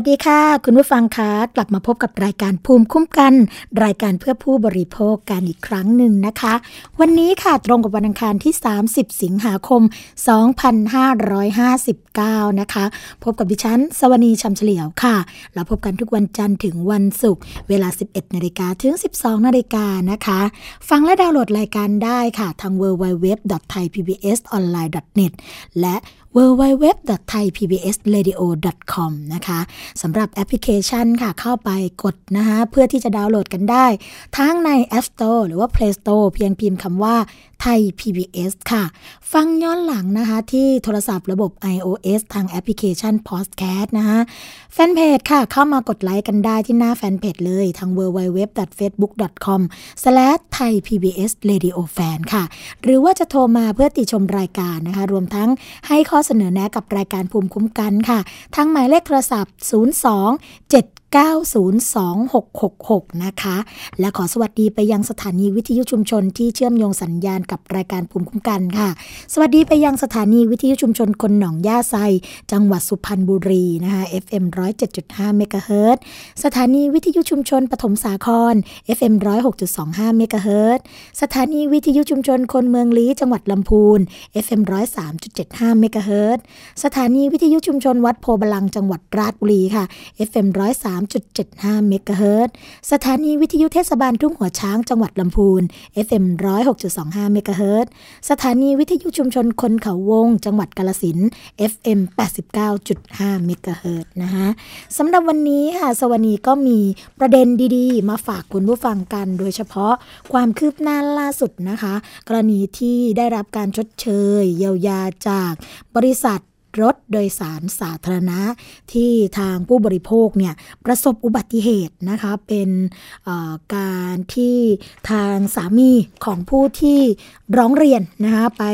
วัสดีค่ะ คุณผู้ฟังคะกลับมาพบกับรายการภูมิคุ้มกัน รายการเพื่อผู้บริโภคกันอีกครั้งหนึ่งนะคะ วันนี้ค่ะตรงกับวันอังคารที่ 30 สิงหาคม 2559 นะคะ พบกับดิฉัน สวนีชำเฉลียวค่ะ เราพบกันทุกวันจันทร์ถึงวันศุกร์เวลา 11นาฬิกาถึง 12นาฬิกานะคะ ฟังและดาวน์โหลดรายการได้ค่ะทาง www.thaipbsonline.net และ www.thaipbsradio.com นะคะสำหรับแอปพลิเคชันค่ะ เข้าไปกดนะคะเพื่อที่จะดาวน์โหลดกันได้ ทั้งใน App Store หรือว่า Play Store เพียงพิมพ์คำว่าไทย PBS ค่ะ ฟังย้อนหลังนะคะ ที่โทรศัพท์ระบบ iOS ทางแอปพลิเคชัน Podcast นะคะแฟนเพจค่ะ เข้ามากดไลค์กันได้ที่หน้าแฟนเพจเลยทาง www.facebook.com/thaipbsradiofan ค่ะ หรือว่าจะโทรมาเพื่อติชมรายการนะคะ รวมทั้งให้ข้อเสนอแนะกับรายการภูมิคุ้มกันค่ะ ทางหมายเลขโทรศัพท์ 02 7 902-666 นะคะ และขอสวัสดีไปยังสถานีวิทยุชุมชนที่เชื่อมโยงสัญญาณกับรายการภูมิคุ้มกันค่ะ สวัสดีไปยังสถานีวิทยุชุมชนคนหนองย่าไซ จังหวัดสุพรรณบุรีนะคะ FM 107.5เมกะเฮิรตซ์สถานีวิทยุชุมชนปฐมสาคร FM 106.25เมกะเฮิรตซ์สถานีวิทยุชุมชนคนเมืองลี้จังหวัดลำพูน FM 103.75เมกะเฮิรตซ์สถานีวิทยุชุมชนวัดโพธิ์บัลลังก์จังหวัดราชบุรีค่ะ FM 103.75 เมกะเฮิรตซ์สถานีวิทยุเทศบาลทุ่งหัวช้างจังหวัดลำพูน FM 106.25 เมกะเฮิรตซ์สถานีวิทยุชุมชนคนเขาวง จังหวัดกาฬสินธุ์ FM 89.5 เมกะเฮิรตซ์นะคะสำหรับวันนี้ค่ะสวนีก็มีประเด็นดีๆ มาฝากคุณผู้ฟังกัน โดยเฉพาะความคืบหน้าล่าสุดนะคะ กรณีที่ได้รับการชดเชย เยียวยาจากบริษัท รถโดยสารสาธารณะที่ทางผู้บริโภคเนี่ยประสบอุบัติเหตุนะคะเป็นการที่ทางสามีของผู้ที่ร้องเรียนนะคะไป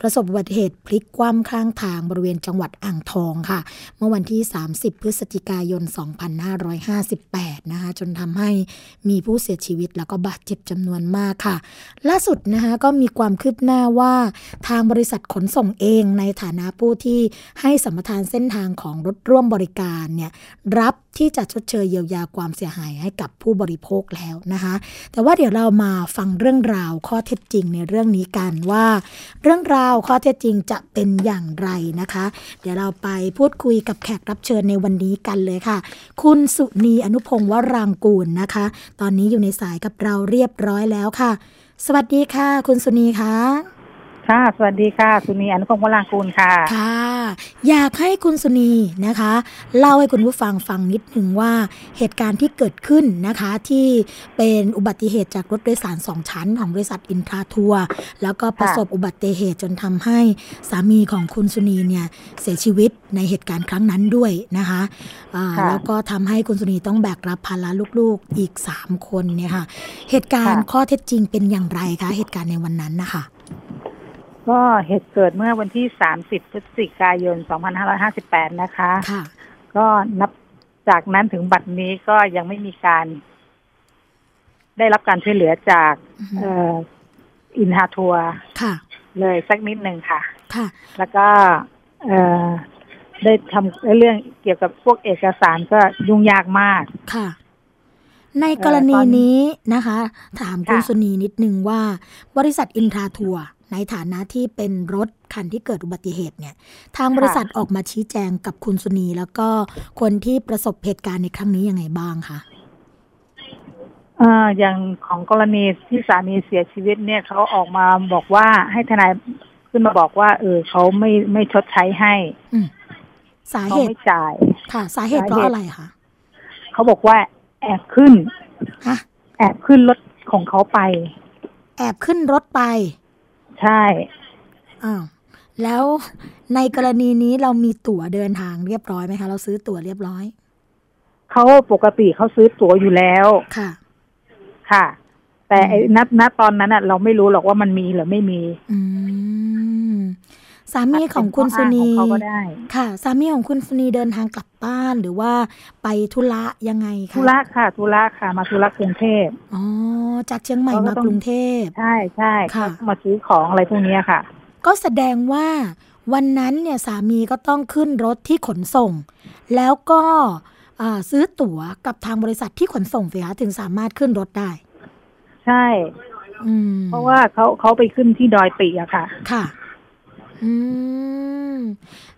ประสบอุบัติเหตุพลิกคว่ำข้างทางบริเวณจังหวัดอ่างทองค่ะ เมื่อวันที่ 30 พฤศจิกายน 2558 นะคะจนทำให้มีผู้เสียชีวิตแล้วก็บาดเจ็บจำนวนมากค่ะ ล่าสุดนะคะก็มีความคืบหน้าว่าทางบริษัทขนส่งเองในฐานะผู้ที่ให้สมทานเส้นทางของรถร่วมบริการเนี่ยรับที่จะชดเชยเยียวยาความเสียหายให้กับผู้บริโภคแล้วนะคะ แต่ว่าเดี๋ยวเรามาฟังเรื่องราวข้อเท็จจริงในเรื่องนี้กันว่า เรื่องราวข้อเท็จจริงจะเป็นอย่างไรนะคะ เดี๋ยวเราไปพูดคุยกับแขกรับเชิญในวันนี้กันเลยค่ะ คุณสุนีอนุพงศ์วรางกูลนะคะ ตอนนี้อยู่ในสายกับเราเรียบร้อยแล้วค่ะ สวัสดีค่ะ คุณสุนีคะ ค่ะ สวัสดีค่ะ สุนีอนุพงศ์วรางกูลค่ะ ค่ะ อยากให้คุณสุนีนะคะ เล่าให้คุณผู้ฟังฟังนิดหนึ่งว่าเหตุการณ์ที่เกิดขึ้นนะคะ ที่เป็นอุบัติเหตุจากรถโดยสารสองชั้นของบริษัทอินทราทัวร์แล้วก็ประสบอุบัติเหตุจนทำให้สามีของคุณสุนีเนี่ยเสียชีวิตในเหตุการณ์ครั้งนั้นด้วยนะคะอ่าค่ะแล้วก็ทำให้คุณสุนีต้องแบกรับภาระลูกๆอีก 3 คนเนี่ยค่ะ เหตุการณ์ข้อเท็จจริงเป็นอย่างไรคะเหตุการณ์ในวันนั้นนะคะ ก็เหตุเกิดเมื่อวันที่ 30 พฤศจิกายน 2558 นะคะค่ะก็นับจากนั้นถึงบัดนี้ก็ยังไม่มีการ ได้รับการช่วยเหลือจากอือฮึเอ่ออินทาทัวร์ค่ะเลยสักนิดหนึ่งค่ะค่ะ แล้วก็เอ่อได้ทำเรื่องเกี่ยวกับพวกเอกสารก็ยุ่งยากมากค่ะในกรณีนี้นะคะ ถามคุณค่ะสุนีนิดนึงว่า บริษัทอินทราทัวร์ ในฐานะที่เป็นรถคันที่เกิดอุบัติเหตุเนี่ย ทางบริษัทออกมาชี้แจงกับคุณสุนี แล้วก็คนที่ประสบเหตุการณ์ในครั้งนี้ยังไงบ้างคะเอ่ออย่างของกรณีที่สามีเสียชีวิตเนี่ยเขาออกมาบอกว่าให้ทนายขึ้นมาบอกว่า เออเขาไม่ไม่ชดใช้ให้อืมสาเขาเหตุไม่จ่าย ค่ะ สาเหตุเพราะอะไรคะเขาบอกว่า แอบขึ้นฮะแอบขึ้นรถของเขาไป แอบขึ้นรถไป ใช่อ้าวแล้วในกรณีนี้เรามีตั๋วเดินทางเรียบร้อยไหมคะ เราซื้อตั๋วเรียบร้อยเขาปกติเขาซื้อตั๋วอยู่แล้วค่ะ ค่ะ แต่ไอ้นัดณตอนนั้นอะ เราไม่รู้หรอกว่ามันมีหรือไม่มี อืม สามีของคุณสุนีเป็นข้ออ้างของเขาก็ได้ค่ะ สามีของคุณสุนีเดินทางกลับบ้านหรือว่าไปธุระยังไงคะธุระค่ะธุระค่ะ มาธุระกรุงเทพอ๋อจากเชียงใหม่เขาก็มาต้องกรุงเทพใช่ใช่ค่ะเขามาซื้อของอะไรพวกเนี้ยค่ะ ก็แสดงว่าวันนั้นเนี่ยสามีก็ต้องขึ้นรถที่ขนส่ง แล้วก็อ่าซื้อตั๋วกับทางบริษัทที่ขนส่งสิคะถึงสามารถขึ้นรถได้ ใช่อืมเพราะว่าเขาเขาไปขึ้นที่ดอยติอะค่ะ ค่ะ อืม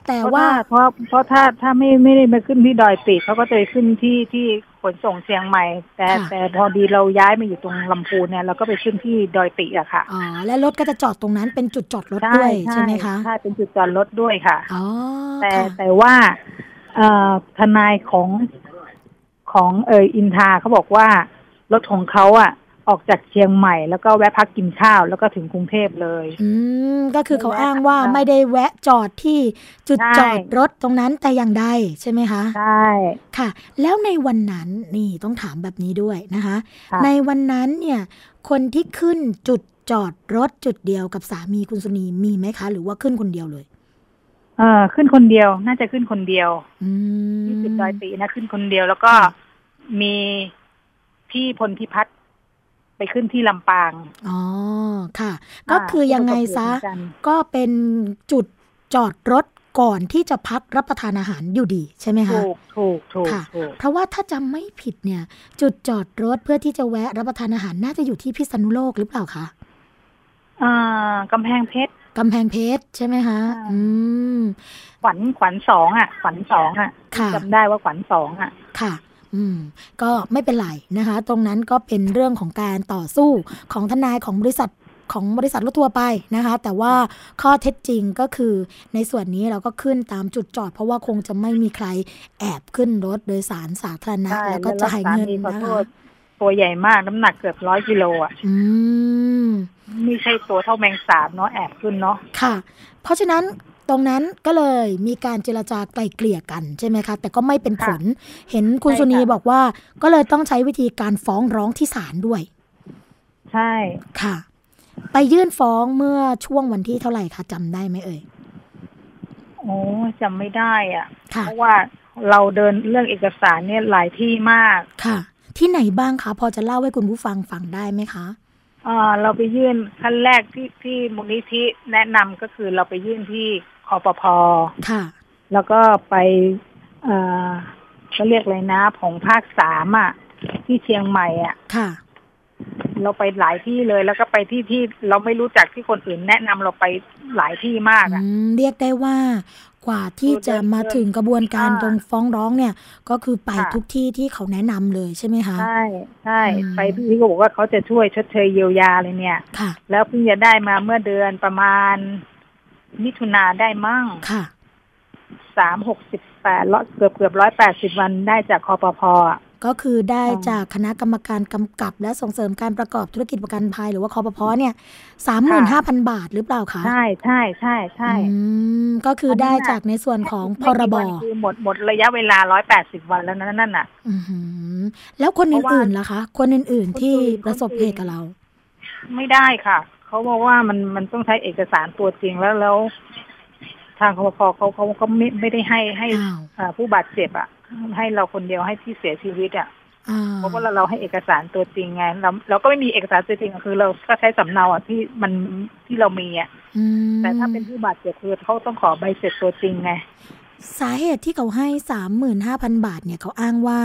แต่เพราะว่าว่าเพราะเพราะถ้าถ้าไม่ไม่ได้มาขึ้นที่ดอยติเขาก็จะไปขึ้นที่ที่ขนส่งเชียงใหม่ แต่แต่พอดีเราย้ายมาอยู่ตรงลำพูนเนี่ยเราก็ไปขึ้นที่ดอยติอะค่ะอ๋อและรถก็จะจอดตรงนั้นเป็นจุดจอดรถด้วยใช่ไหมคะใช่เป็นจุดจอดรถด้วยค่ะอ๋อแต่ค่ะแต่ว่าเอ่อทนายของของเอออินทาเขาบอกว่ารถของเขาอะ ออกจากเชียงใหม่ แล้วก็แวะพักกินข้าวแล้วก็ถึงกรุงเทพเลย อืมก็คือเขาไม่แวะอ้างว่าค่ะไม่ได้แวะจอดที่จุดใช่จอดรถตรงนั้นแต่อย่างใดใช่ไหมคะใช่ค่ะ แล้วในวันนั้นนี่ต้องถามแบบนี้ด้วยนะคะค่ะในวันนั้นเนี่ย คนที่ขึ้นจุดจอดรถจุดเดียวกับสามีคุณสุนีมีไหมคะ หรือว่าขึ้นคนเดียวเลยเออขึ้นคนเดียวน่าจะขึ้นคนเดียวอืมที่จุดดอยตินะขึ้นคนเดียวแล้วก็มีพี่พลพิพัฒน์ ไปขึ้นที่ลำปาง อ๋อ ค่ะ ก็คือยังไงซะประสบเหตุเหมือนกันก็เป็นจุดจอดรถก่อนที่จะพักรับประทานอาหารอยู่ดีใช่ไหมคะ ถูก ถูก ถูกค่ะถูกเพราะว่าถ้าจำไม่ผิดเนี่ย จุดจอดรถเพื่อที่จะแวะรับประทานอาหารน่าจะอยู่ที่พิษณุโลกหรือเปล่าคะอ่ากำแพงเพชรกำแพงเพชรใช่ไหมคะใช่อืม ขวัญขวัญสองอะ ขวัญสองอะค่ะจำได้ว่าขวัญสองอะ ค่ะ อืมก็ไม่เป็นไรนะคะ ตรงนั้นก็เป็นเรื่องของการต่อสู้ของทนายของบริษัทของบริษัทรถทัวร์ไปนะคะ แต่ว่าข้อเท็จจริงก็คือในส่วนนี้เราก็ขึ้นตามจุดจอด เพราะว่าคงจะไม่มีใครแอบขึ้นรถโดยสารสาธารณะใช่แล้วก็จ่ายเงินแล้วสามีขอนะโทคะษตัวใหญ่มากน้ำหนักเกือบร้อยกิโลอะอืมไม่ใช่ตัวเท่าแมงสาบเนาะแอบขึ้นเนาะค่ะ เพราะฉะนั้นต รงนั้นก็เลยมีการเจรจาไกล่เกลี่ยกันใช่ไหมคะ แต่ก็ไม่เป็นผล เห็นคุณใช่สุนีค่ะบอกว่าก็เลยต้องใช้วิธีการฟ้องร้องที่ศาลด้วย ใช่ค่ะ ไปยื่นฟ้องเมื่อช่วงวันที่เท่าไหร่คะจำได้ไหมเอ่ยโอ้จำไม่ได้อะค่ะเพราะว่าเราเดินเรื่องเอกสารเนี่ยหลายที่มากค่ะ ที่ไหนบ้างคะพอจะเล่าให้คุณผู้ฟังฟังได้ไหมคะอ่าเราไปยื่นขั้นแรกที่ที่มูลนิธิแนะนำก็คือเราไปยื่นที่ค อปพค่ะ แล้วก็ไปเอ่อเขาเรียกอะไรนะของภาคสามอะ ที่เชียงใหม่อะค่ะ เราไปหลายที่เลยแล้วก็ไปที่ที่เราไม่รู้จักที่คนอื่นแนะนำเราไปหลายที่มากอะอืมเรียกได้ว่ากว่าที่จะมาถึงกระบวนการอ่าตรงฟ้องร้องเนี่ย ก็คือไปค่ะทุกที่ที่เขาแนะนำเลยใช่ไหมคะ ใช่ใช่อืมไปที่เขาบอกว่าเขาจะช่วยชดเชยเยียวยาเลยเนี่ยค่ะแล้วเพิ่งจะได้มาเมื่อเดือนประมาณ มิถุนาได้มั่งค่ะสามหกสิบแปดเกือบเกือบร้อยแปดสิบวันได้จากคอปพอะก็คือได้อ๋อจากคณะกรรมการกำกับและส่งเสริมการประกอบธุรกิจประกันภัยหรือว่าคอปพเนี่ยสามหมื่นห้าพันบาทหรือเปล่าคะ ใช่ใช่ใช่ใช่อืมก็คือได้จากในส่วนของพรบไม่กี่วันคือหมดหมดระยะเวลาร้อยแปดสิบวันแล้วนั่นนั่นน่ะอือหือแล้วคนเพราะว่าอื่นๆล่ะคะ คนอื่นๆที่คนอื่นประสบเหตุกับเรา ไม่ได้ค่ะ เขาบอกว่ามันมันต้องใช้เอกสารตัวจริงแล้วแล้ว ทางคอปพเขาเขาเขาไม่ไม่ได้ให้ให้อ้าวอ่าผู้บาดเจ็บอะ ให้เราคนเดียวให้ที่เสียชีวิตอะอ่าเพราะว่าเราเราให้เอกสารตัวจริงไงเราเราก็ไม่มีเอกสารตัวจริงอะคือ เราก็ใช้สำเนาอะที่มันที่เรามีอะอืมแต่ถ้าเป็นผู้บาดเจ็บคือเขาต้องขอใบเสร็จตัวจริงไงสาเหตุที่เขาให้สามหมื่นห้าพันบาทเนี่ยเขาอ้างว่า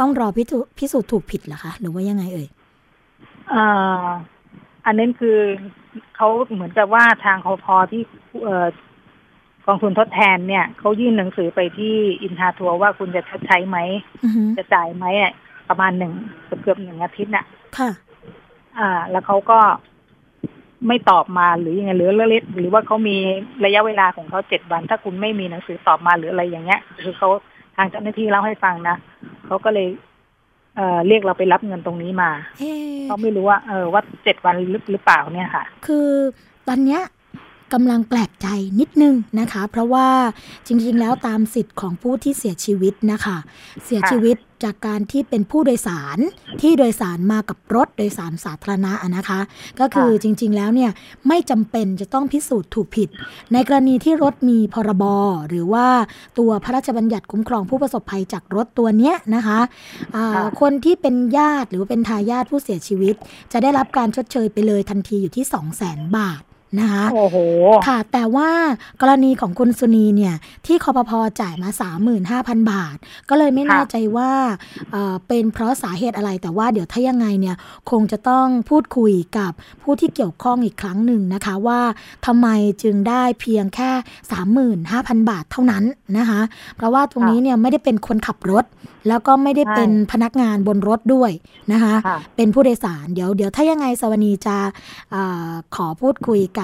ต้องรอพิสูพิสูจน์ถูกผิดเหรอคะ หรือว่ายังไงเอ่ย อ่าอันนั้นคือเขาเหมือนกับว่าทางคอพอที่เอ่อกองทุนทดแทนเนี่ยเขายื่นหนังสือไปที่อินทาทัวร์ว่าคุณจะชดใช้ไหมอือหือจะจ่ายไหมอะประมาณหนึ่งเกือบเกือบหนึ่งอาทิตย์น่ะ ค่ะ อ่า แล้วเขาก็ไม่ตอบมาหรือยังไงหรือหรือหรือว่าเขามีระยะเวลาของเขาเจ็ดวัน ถ้าคุณไม่มีหนังสือตอบมาหรืออะไรอย่างเงี้ย คือเขาทางเจ้าหน้าที่เล่าให้ฟังนะเขาก็เลย เอ่อเรียกเราไปรับเงินตรงนี้มาเอ๊ะเขาไม่รู้ว่าเออว่าเจ็ดวันหรือหรือเปล่าเนี่ยค่ะ คือตอนเนี้ย กำลังแปลกใจนิดนึงนะคะ เพราะว่าจริงๆ แล้วตามสิทธิ์ของผู้ที่เสียชีวิตนะคะ เสียชีวิตจากการที่เป็นผู้โดยสารที่โดยสารมากับรถโดยสารสาธารณะนะคะ ก็คือจริงๆแล้วเนี่ยไม่จำเป็นจะต้องพิสูจน์ถูกผิด ในกรณีที่รถมีพรบหรือว่าตัวพระราชบัญญัติคุ้มครองผู้ประสบภัยจากรถตัวเนี้ยนะคะอ่าค่ะคนที่เป็นญาติหรือเป็นทายาทผู้เสียชีวิต จะได้รับการชดเชยไปเลยทันทีอยู่ที่ 2 0 0 0 0 0 บาท นะคะโอ้โหค่ะ แต่ว่ากรณีของคุณสุนีเนี่ย ที่คอปพอจ่ายมา 35,000 บาท ก็เลยไม่ค่ะแน่ใจว่าเอ่อเป็นเพราะสาเหตุอะไรแต่ว่าเดี๋ยวถ้ายังไงเนี่ย คงจะต้องพูดคุยกับผู้ที่เกี่ยวข้องอีกครั้งหนึ่งนะคะว่าทำไมจึงได้เพียงแค่ 35,000 บาทเท่านั้นนะคะเพราะว่าตรงนี้เนี่ยไม่ได้เป็นคนขับรถ แล้วก็ไม่ได้เป็นพนักงานบนรถด้วยนะคะค่ะเป็นผู้โดยสารเดี๋ยวเดี๋ยวถ้ายังไงสวนีจะเออขอพูดคุยกับ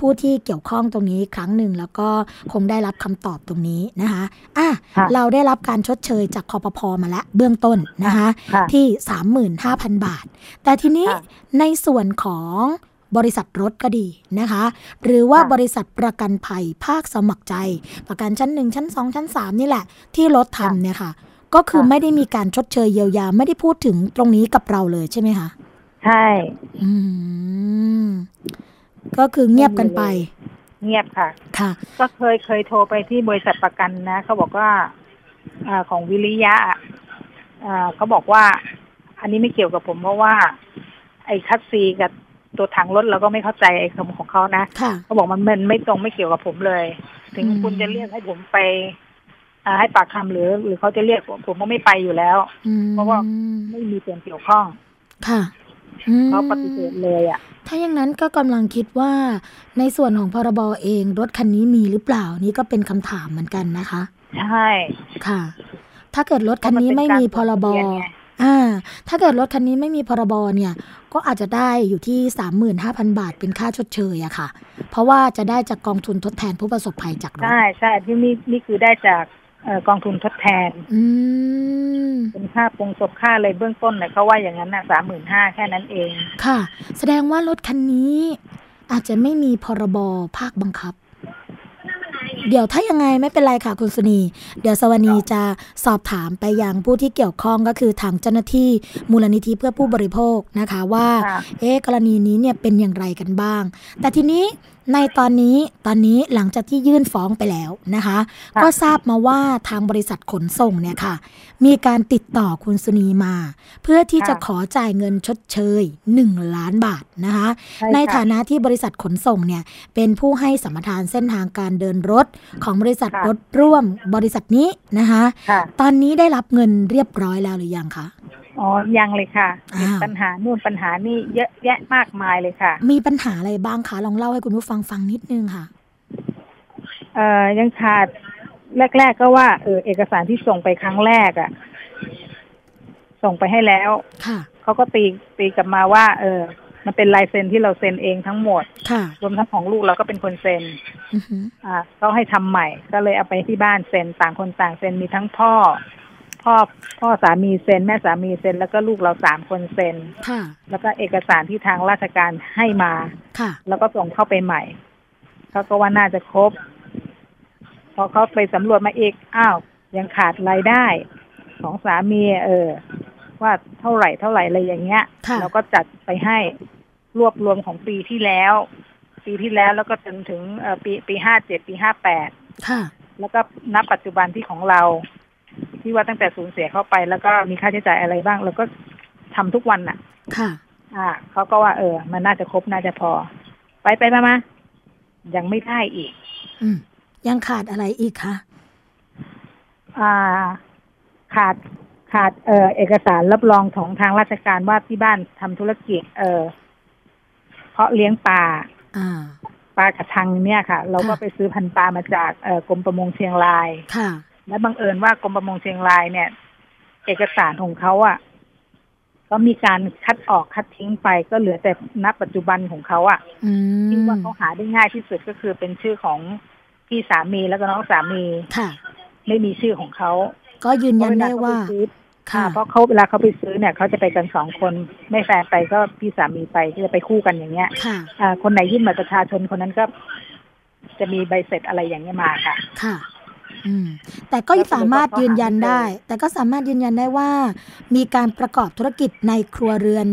ผู้ที่เกี่ยวข้องตรงนี้อีกครั้งหนึ่งแล้วก็คงได้รับคำตอบตรงนี้นะคะอะค่ะเราได้รับการชดเชยจากคอปพอมาแล้วเบื้องต้นนะคะค่ะที่ 35,000 บาท แต่ทีนี้ค่ะในส่วนของบริษัทรถก็ดีนะคะ หรือว่าค่ะบริษัทประกันภัยภาคสมัครใจ ประกันชั้น1ชั้น2ชั้น3นี่แหละ ที่รถทำเนี่ยค่ะ ก็คือค่ะไม่ได้มีการชดเชยเยียวยาไม่ได้พูดถึงตรงนี้กับเราเลยใช่ไหมคะ ใช่ อืม ก็คือเงียบกันไป เงียบค่ะ ค่ะ ก็เคยเคยโทรไปที่บริษัทประกันนะเขาบอกว่าอาของวิริยะอะอ่าเขาบอกว่า อันนี้ไม่เกี่ยวกับผมเพราะว่า ไอ้คัสซีกับตัวถังรถเราก็ไม่เข้าใจไอ้คำของเขานะค่ะเขาบอกมันมันไม่ตรงไม่เกี่ยวกับผมเลย ถึงอืมคุณจะเรียกให้ผมไปอ่าให้ปากคำหรือ หรือเขาจะเรียกผมผมก็ไม่ไปอยู่แล้วอืมเพราะว่าไม่มีส่วนเกี่ยวข้อง ค่ะอืมเขาปฏิเสธเลยอะ ถ้าอย่างนั้นก็กำลังคิดว่าในส่วนของพรบเองรถคันนี้มีหรือเปล่านี่ก็เป็นคำถามเหมือนกันนะคะ ใช่ค่ะ ถ้าเกิดรถคันนี้ไม่มีพรบเพาะมันเป็นการลงทะเบียนไงอ่า ถ้าเกิดรถคันนี้ไม่มีพรบเนี่ย ก็อาจจะได้อยู่ที่35,000บาทเป็นค่าชดเชยอะค่ะ เพราะว่าจะได้จากกองทุนทดแทนผู้ประสบภัยจากรถใช่ใช่ที่นี่นี่คือได้จากเอ่อกองทุนทดแทนอืมเป็นค่าปรงศพค่าอะไรเบื้องต้นเนี่ยเขาว่าอย่างนั้นน่ะสามหมื่นห้าแค่นั้นเอง ค่ะ แสดงว่ารถคันนี้ อาจจะไม่มีพรบภาคบังคับ เดี๋ยวถ้ายังไงไม่เป็นไรค่ะคุณสุนี เดี๋ยวสวนีจะสอบถามไปยังผู้ที่เกี่ยวข้องก็คือทางเจ้าหน้าที่มูลนิธิเพื่อผู้บริโภคนะคะว่าค่ะเอ๊ะกรณีนี้เนี่ยเป็นอย่างไรกันบ้าง แต่ทีนี้ ในตอนนี้ตอนนี้หลังจากที่ยื่นฟ้องไปแล้วนะคะค่ะก็ทราบมาว่าทางบริษัทขนส่งเนี่ยค่ะ มีการติดต่อคุณสุนีมา เพื่อที่จะขอจ่ายเงินชดเชย 1 ล้านบาทนะคะช่ในค่ะฐานะที่บริษัทขนส่งเนี่ยเป็นผู้ให้สัมปทานเส้นทางการเดินรถของบริษัทค่ะรถร่วมบริษัทนี้นะคะค่ะตอนนี้ได้รับเงินเรียบร้อยแล้วหรือยังคะ อ๋อ ยังเลยค่ะอ้าวเห็นปัญหานู่นปัญหานี่เยอะแยะมากมายเลยค่ะ มีปัญหาอะไรบ้างคะ ลองเล่าให้คุณผู้ฟังฟังนิดนึงค่ะ เอ่อ ยังขาดแรก ๆ ก็ว่าเออเอกสารที่ส่งไปครั้งแรกอะ่ะ ส่งไปให้แล้ว ค่ะ เขาก็ตีตีกลับมาว่า เออ มันเป็นลายเซ็นที่เราเซ็นเองทั้งหมด ค่ะ รวมทั้งของลูกเราก็เป็นคนเซ็นอือหืออ่าเขาให้ทำใหม่ ก็เลยเอาไปที่บ้านเซ็นต่างคนต่างเซ็นมีทั้งพ่อ พ่อพ่อสามีเซ็น แม่สามีเซ็น แล้วก็ลูกเราสามคนเซ็นค่ะ แล้วก็เอกสารที่ทางราชการให้มาค่ะ แล้วก็ส่งเข้าไปใหม่เขาก็ว่าน่าจะครบ พอเขาไปสำรวจมาอีกอ้าวยังขาดรายได้ของสามี เออ ว่าเท่าไหร่เท่าไหร่อะไรอย่างเงี้ยค่ะเราก็จัดไปให้รวบรวมของปีที่แล้ว ปีที่แล้วแล้วก็จนถึงเอ่อปีปีห้าเจ็ดปีห้าแปดค่ะแล้วก็นับปัจจุบันที่ของเรา ที่ว่าตั้งแต่สูญเสียเข้าไป แล้วก็มีค่าใช้จ่ายอะไรบ้างเราก็ทำทุกวันน่ะ ค่ะ อ่าเขาก็ว่าเออ มันน่าจะครบน่าจะพอ ไปไปมามายังไม่ได้อีก อืมยังขาดอะไรอีกคะอ่า ขาดขาดเออเอกสารรับรองของทางราชการว่าที่บ้านทำธุรกิจ เออเพาะเลี้ยงปลาอ่าปลากระทังเนี่ยค่ะ เราก็ค่ะไปซื้อพันธุ์ปลามาจากเอ่อกรมประมงเชียงรายค่ะ และบังเอิญว่ากรมประมงเชียงรายเนี่ย เอกสารของเขาอะ่ะ ก็มีการคัดออกคัดทิ้งไปก็เหลือแต่ณปัจจุบันของเขาอะ่ะอืมที่ว่าเขาหาได้ง่ายที่สุดก็คือเป็นชื่อของพี่สามีแล้วก็น้องสามีค่ะ ไม่มีชื่อของเขาก็ยืนยันได้ว่าเพระเขไปซื้อค่ะอ่าเพราะเขาเวลาเขาไปซื้อเนี่ยเขาจะไปกันสองคนไม่แฟนไปก็พี่สามีไปก็จะไปคู่กันอย่างเงี้ยค่ะอ่าคนไหนยื่นบัตรประชาชนคนนั้นก็ จะมีใบเสร็จอะไรอย่างเงี้ยมาค่ะ ค่ะอืม แต่ก็แล้วสรุปสามารถว่าเขายืนยันหาไม่เจอได้ แต่ก็สามารถยืนยันได้ว่า มีการประกอบธุรกิจในครัวเรือน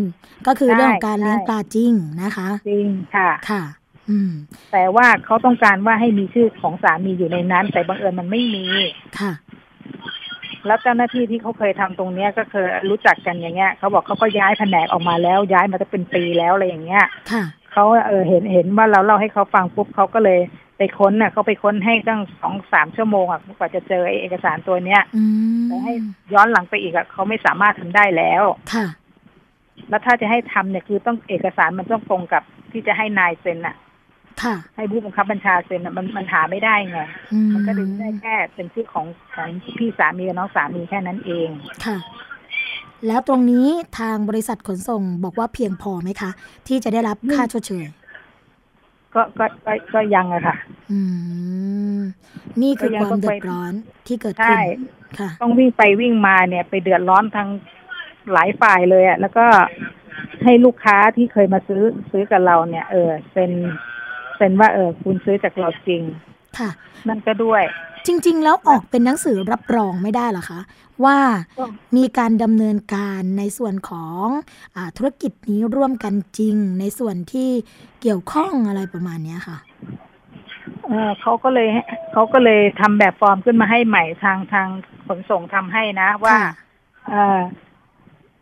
ก็คือใช่เรื่องของการเลี้ยงใช่ปลาจริงนะคะ จริงค่ะค่ะอืมแต่ว่าเขาต้องการว่าให้มีชื่อของสามีอยู่ในนั้น แต่บังเอิญมันไม่มีค่ะแล้วเจ้าหน้าที่ที่เขาเคยทำตรงเนี้ยก็เคยรู้จักกันอย่างเงี้ยเขาบอกเขาก็ย้ายแผนกออกมาแล้วย้ายมาจะเป็นปีแล้วอะไรอย่างเงี้ยค่ะ เขาเออเห็นเห็นว่าเราเล่าให้เขาฟังปุ๊บเขาก็เลยไปค้นน่ะเขาไปค้นให้ตั้งสองสามชั่วโมงอะกว่าจะเจอไอ้เอกสารตัวเนี้ยอืมแต่ให้ย้อนหลังไปอีกอะเขาไม่สามารถทำได้แล้วค่ะ แล้วถ้าจะให้ทำเนี่ยคือต้องเอกสารมันต้องตรงกับที่จะให้นายเซ็นอะ ค่ะ ให้ผู้บังคับบัญชาเซ็นอะมันมันหาไม่ได้ไงอืมมันก็ดึงได้แค่เป็นชื่อของของพี่สามีกับน้องสามีแค่นั้นเองค่ะ แล้วตรงนี้ทางบริษัทขนส่งบอกว่าเพียงพอไหมคะ ที่จะได้รับค่าชดเชยก็ก็ก็ก็ยังอะค่ะ อืม นี่คือก็ยังความต้องเดืไปอดร้อนที่เกิดใช่ขึ้นค่ะ ต้องวิ่งไปวิ่งมาเนี่ย ไปเดือดร้อนทั้งหลายฝ่ายเลยอะแล้วก็ให้ลูกค้าที่เคยมาซื้อซื้อกับเราเนี่ย เออเซ็นเซ็นว่าเออคุณซื้อจากเราจริง ค่ะ นั่นก็ด้วย จริง ๆ แล้วออกเป็นหนังสือรับรองไม่ได้เหรอคะ ว่าก็มีการดำเนินการในส่วนของอาธุรกิจนี้ร่วมกันจริง ในส่วนที่เกี่ยวข้องอะไรประมาณเนี้ยค่ะเออเขาก็เลยเขาก็เลยทำแบบฟอร์มขึ้นมาให้ใหม่ทางทางขนส่งทำให้นะ ว่าค่ะเอ่อ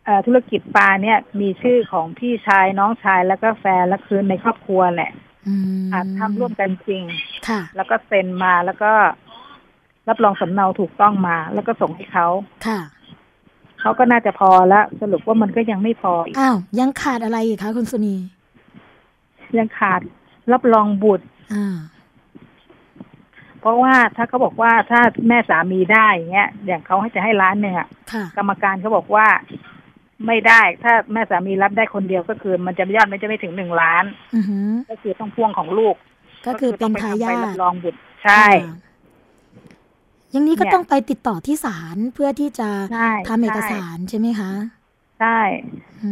เอ่อธุรกิจปลาเนี่ย มีชื่อของพี่ชายน้องชายแล้วก็แฟนและคือในครอบครัวแหละอืมอาจทำร่วมกันจริงค่ะแล้วก็เซ็นมาแล้วก็ รับรองสำเนาถูกต้องมา แล้วก็ส่งให้เขาค่ะเขาก็น่าจะพอแล้วสรุปว่ามันก็ยังไม่พออีกอ้าวยังขาดอะไรอีกคะคุณสุนี ยังขาดรับรองบุตรอ่าเพราะว่าถ้าเขาบอกว่าถ้าแม่สามีได้อย่างเงี้ยอย่างเขาให้จะให้ล้านหนึ่งอะค่ะกรรมการเขาบอกว่าไม่ได้ ถ้าแม่สามีรับได้คนเดียวก็คือ มันจะยอดมันจะไม่ถึงหนึ่งล้านอือหือก็คือต้องพ่วงของลูก ก็คือเป็นทายาก็คือต้องไปทำใบทรับรองบุตรใช่ค่ะ อย่างนี้ก็เนี่ยต้องไปติดต่อที่ศาลเพื่อที่จะใช่ทำเอกใช่สารใช่ไหมคะใช่อื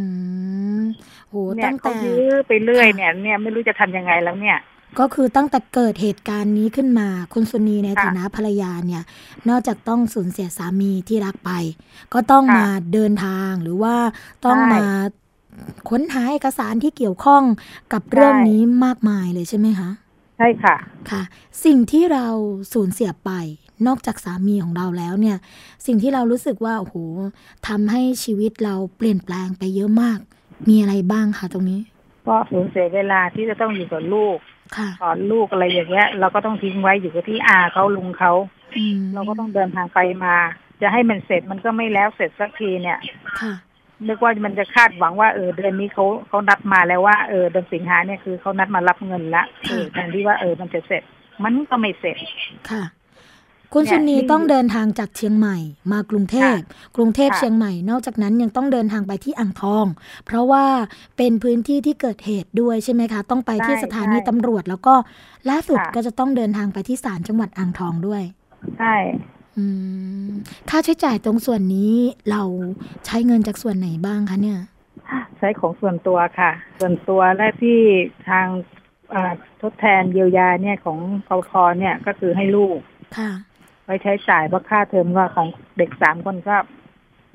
มโหเนี่ยตั้งเขาแต่ยื้อไปเรื่อยค่ะเนี่ย เนี่ยไม่รู้จะทำยังไงแล้วเนี่ยก็คือตั้งแต่เกิดเหตุการณ์นี้ขึ้นมาคุณสุนีในค่ะฐานะภรรยาเนี่ย นอกจากต้องสูญเสียสามีที่รักไป ก็ต้องค่ะมาเดินทางหรือว่าต้องใช่มาค้นหาเอกสารที่เกี่ยวข้องกับเรื่องใช่นี้มากมายเลยใช่ไหมคะ ใช่ค่ะค่ะ สิ่งที่เราสูญเสียไป นอกจากสามีของเราแล้วเนี่ย สิ่งที่เรารู้สึกว่าโอ้โหทำให้ชีวิตเราเปลี่ยนแปลงไปเยอะมาก มีอะไรบ้างคะตรงนี้ ก็สูญเสียเวลาที่จะต้องอยู่กับลูกค่ะสอนลูกอะไรอย่างเงี้ย เราก็ต้องทิ้งไว้อยู่กับที่อาเขาลุงเขาอืมเราก็ต้องเดินทางไปมา จะให้มันเสร็จมันก็ไม่แล้วเสร็จสักทีเนี่ยค่ะ นึกว่ามันจะคาดหวังว่าเออเดือนนี้เขาเขานัดมาแล้วว่าเออเดือนสิงหาเนี่ยคือเขานัดมารับเงินละเออแทนที่ว่าเออมันจะเสร็จ มันก็ไม่เสร็จค่ะ คุณเนี่ยสุนีที่ต้องเดินทางจากเชียงใหม่ มากรุงเทพกรุงเทพค่ะเชียงใหม่ นอกจากนั้นยังต้องเดินทางไปที่อ่างทอง เพราะว่าเป็นพื้นที่ที่เกิดเหตุด้วยใช่ไหมคะ ต้องไปที่ใช่สถานีใช่ตำรวจ แล้วก็ล่าสุดค่ะก็จะต้องเดินทางไปที่ศาลจังหวัดอ่างทองด้วยใช่อืม ค่าใช้จ่ายตรงส่วนนี้เราใช้เงินจากส่วนไหนบ้างคะเนี่ย ใช้ของส่วนตัวค่ะ ส่วนตัวและที่ทางเอ่อทดแทนเยียวยาเนี่ยของกพเนี่ยก็คือให้ลูกค่ะไว้ใช้จ่ายเพราะค่าเทอมว่าของเด็กสามคนก็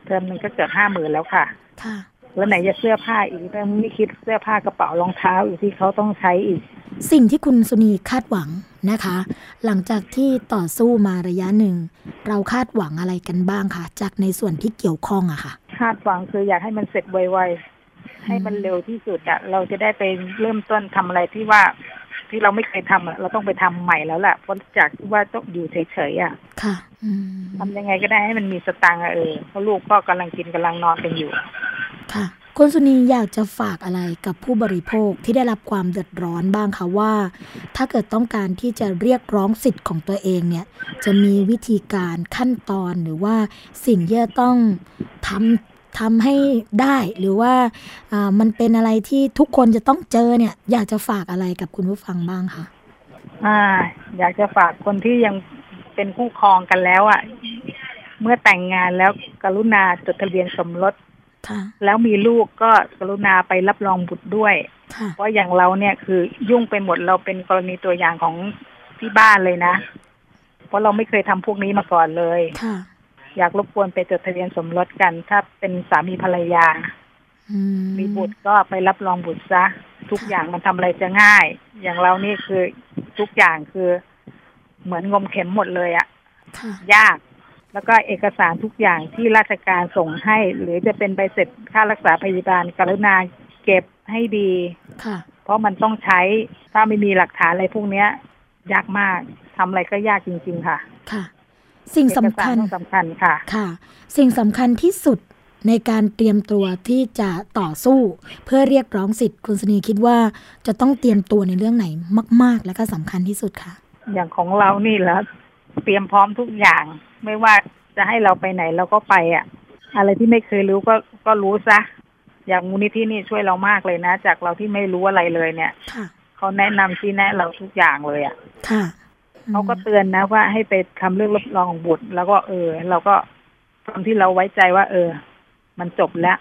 เทอมหนึงก็เกือบห้าหมื่นแล้วค่ะ ค่ะ แล้วไหนจะเสื้อผ้าอีกแต่ไม่คิดเสื้อผ้ากระเป๋ารองเท้าอีกที่เขาต้องใช้อีก สิ่งที่คุณสุนีคาดหวังนะคะ หลังจากที่ต่อสู้มาระยะหนึ่ง เราคาดหวังอะไรกันบ้างคะจากในส่วนที่เกี่ยวข้องอะค่ะ คาดหวังคืออยากให้มันเสร็จไวๆให้มันเร็วที่สุดอะเราจะได้ไปเริ่มต้นทำอะไรที่ว่าที่เราไม่เคยทำอะเราต้องไปทำใหม่แล้วแหละเพราะจากที่ว่าต้องอยู่เฉยๆอะค่ะอืมทำยังไงก็ได้ให้มันมีสตังค์อะเออเพราะลูกก็กำลังกินกำลังนอนกันอยู่ ค่ะคุณสุนีอยากจะฝากอะไรกับผู้บริโภคที่ได้รับความเดือดร้อนบ้างคะว่า ถ้าเกิดต้องการที่จะเรียกร้องสิทธิ์ของตัวเองเนี่ย จะมีวิธีการขั้นตอนหรือว่าสิ่งที่จะต้องทำทำให้ได้หรือว่าอ่ามันเป็นอะไรที่ทุกคนจะต้องเจอเนี่ย อยากจะฝากอะไรกับคุณผู้ฟังบ้างคะอ่า อยากจะฝากคนที่ยังเป็นคู่ครองกันแล้วอะเมื่อแต่งงานแล้วกรุณาจดทะเบียนสมรสค่ะ แล้วมีลูกก็กรุณาไปรับรองบุตรด้วยค่ะเพราะอย่างเราเนี่ยคือยุ่งไปหมดเราเป็นกรณีตัวอย่างของที่บ้านเลยนะ เพราะเราไม่เคยทำพวกนี้มาก่อนเลยค่ะอยากรบกวนไปจดทะเบียนสมรสกัน ถ้าเป็นสามีภรรยาอืมีบุตรก็ไปรับรองบุตรซะ ทุกอย่างมันทำอะไรจะง่าย อย่างเรานี่คือทุกอย่างคือเหมือนงมเข็มหมดเลยอะค่ะยาก แล้วก็เอกสารทุกอย่างที่ราชการส่งให้ หรือจะเป็นใบเสร็จค่ารักษาพยาบาลกรุณาเก็บให้ดีค่ะ เพราะมันต้องใช้ถ้าไม่มีหลักฐานอะไรพวกเนี้ย ยากมากทำอะไรก็ยากจริง ๆ ค่ะ ค่ะ สิ่งสำคัญเอกสารต้องสำคัญค่ะค่ะ สิ่งสำคัญที่สุดในการเตรียมตัวที่จะต่อสู้ เพื่อเรียกร้องสิทธิ์คุณสนีคิดว่าจะต้องเตรียมตัวในเรื่องไหนมาก ๆ และก็สำคัญที่สุดค่ะอย่างของเรานี่แหล้ว เตรียมพร้อมทุกอย่าง ไม่ว่าจะให้เราไปไหนเราก็ไปอะ อะไรที่ไม่เคยรู้ก็ก็รู้ซะอย่างมูลนิธินี่ช่วยเรามากเลยนะ จากเราที่ไม่รู้อะไรเลยเนี่ยค่ะเขาแนะนำชี้แนะเราทุกอย่างเลยอะค่ะเขาก็เตือนนะว่าให้ไปทำเรื่องรับรองบุตร แล้วก็เออ เราก็ตอนที่เราไว้ใจว่า เออ มันจบแล้ว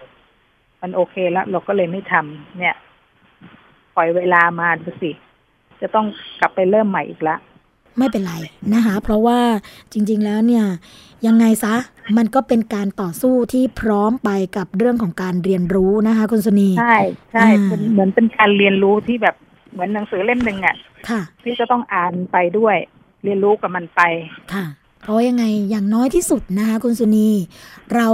มันโอเคแล้ว เราก็เลยไม่ทำเนี่ย ปล่อยเวลามาดูสิ จะต้องกลับไปเริ่มใหม่อีกละ ไม่เป็นไรนะคะเพราะว่าจริงๆแล้วเนี่ยยังไงซะมันก็เป็นการต่อสู้ที่พร้อมไปกับเรื่องของการเรียนรู้นะคะคุณสุนีใช่ใช่อ่าเป็นเหมือนเป็นการเรียนรู้ที่แบบเหมือนหนังสือเล่มหนึ่งอะค่ะที่จะต้องอ่านไปด้วย เรียนรู้กับมันไปค่ะ เพราะว่ายังไงอย่างน้อยที่สุดนะคะคุณสุนี เรา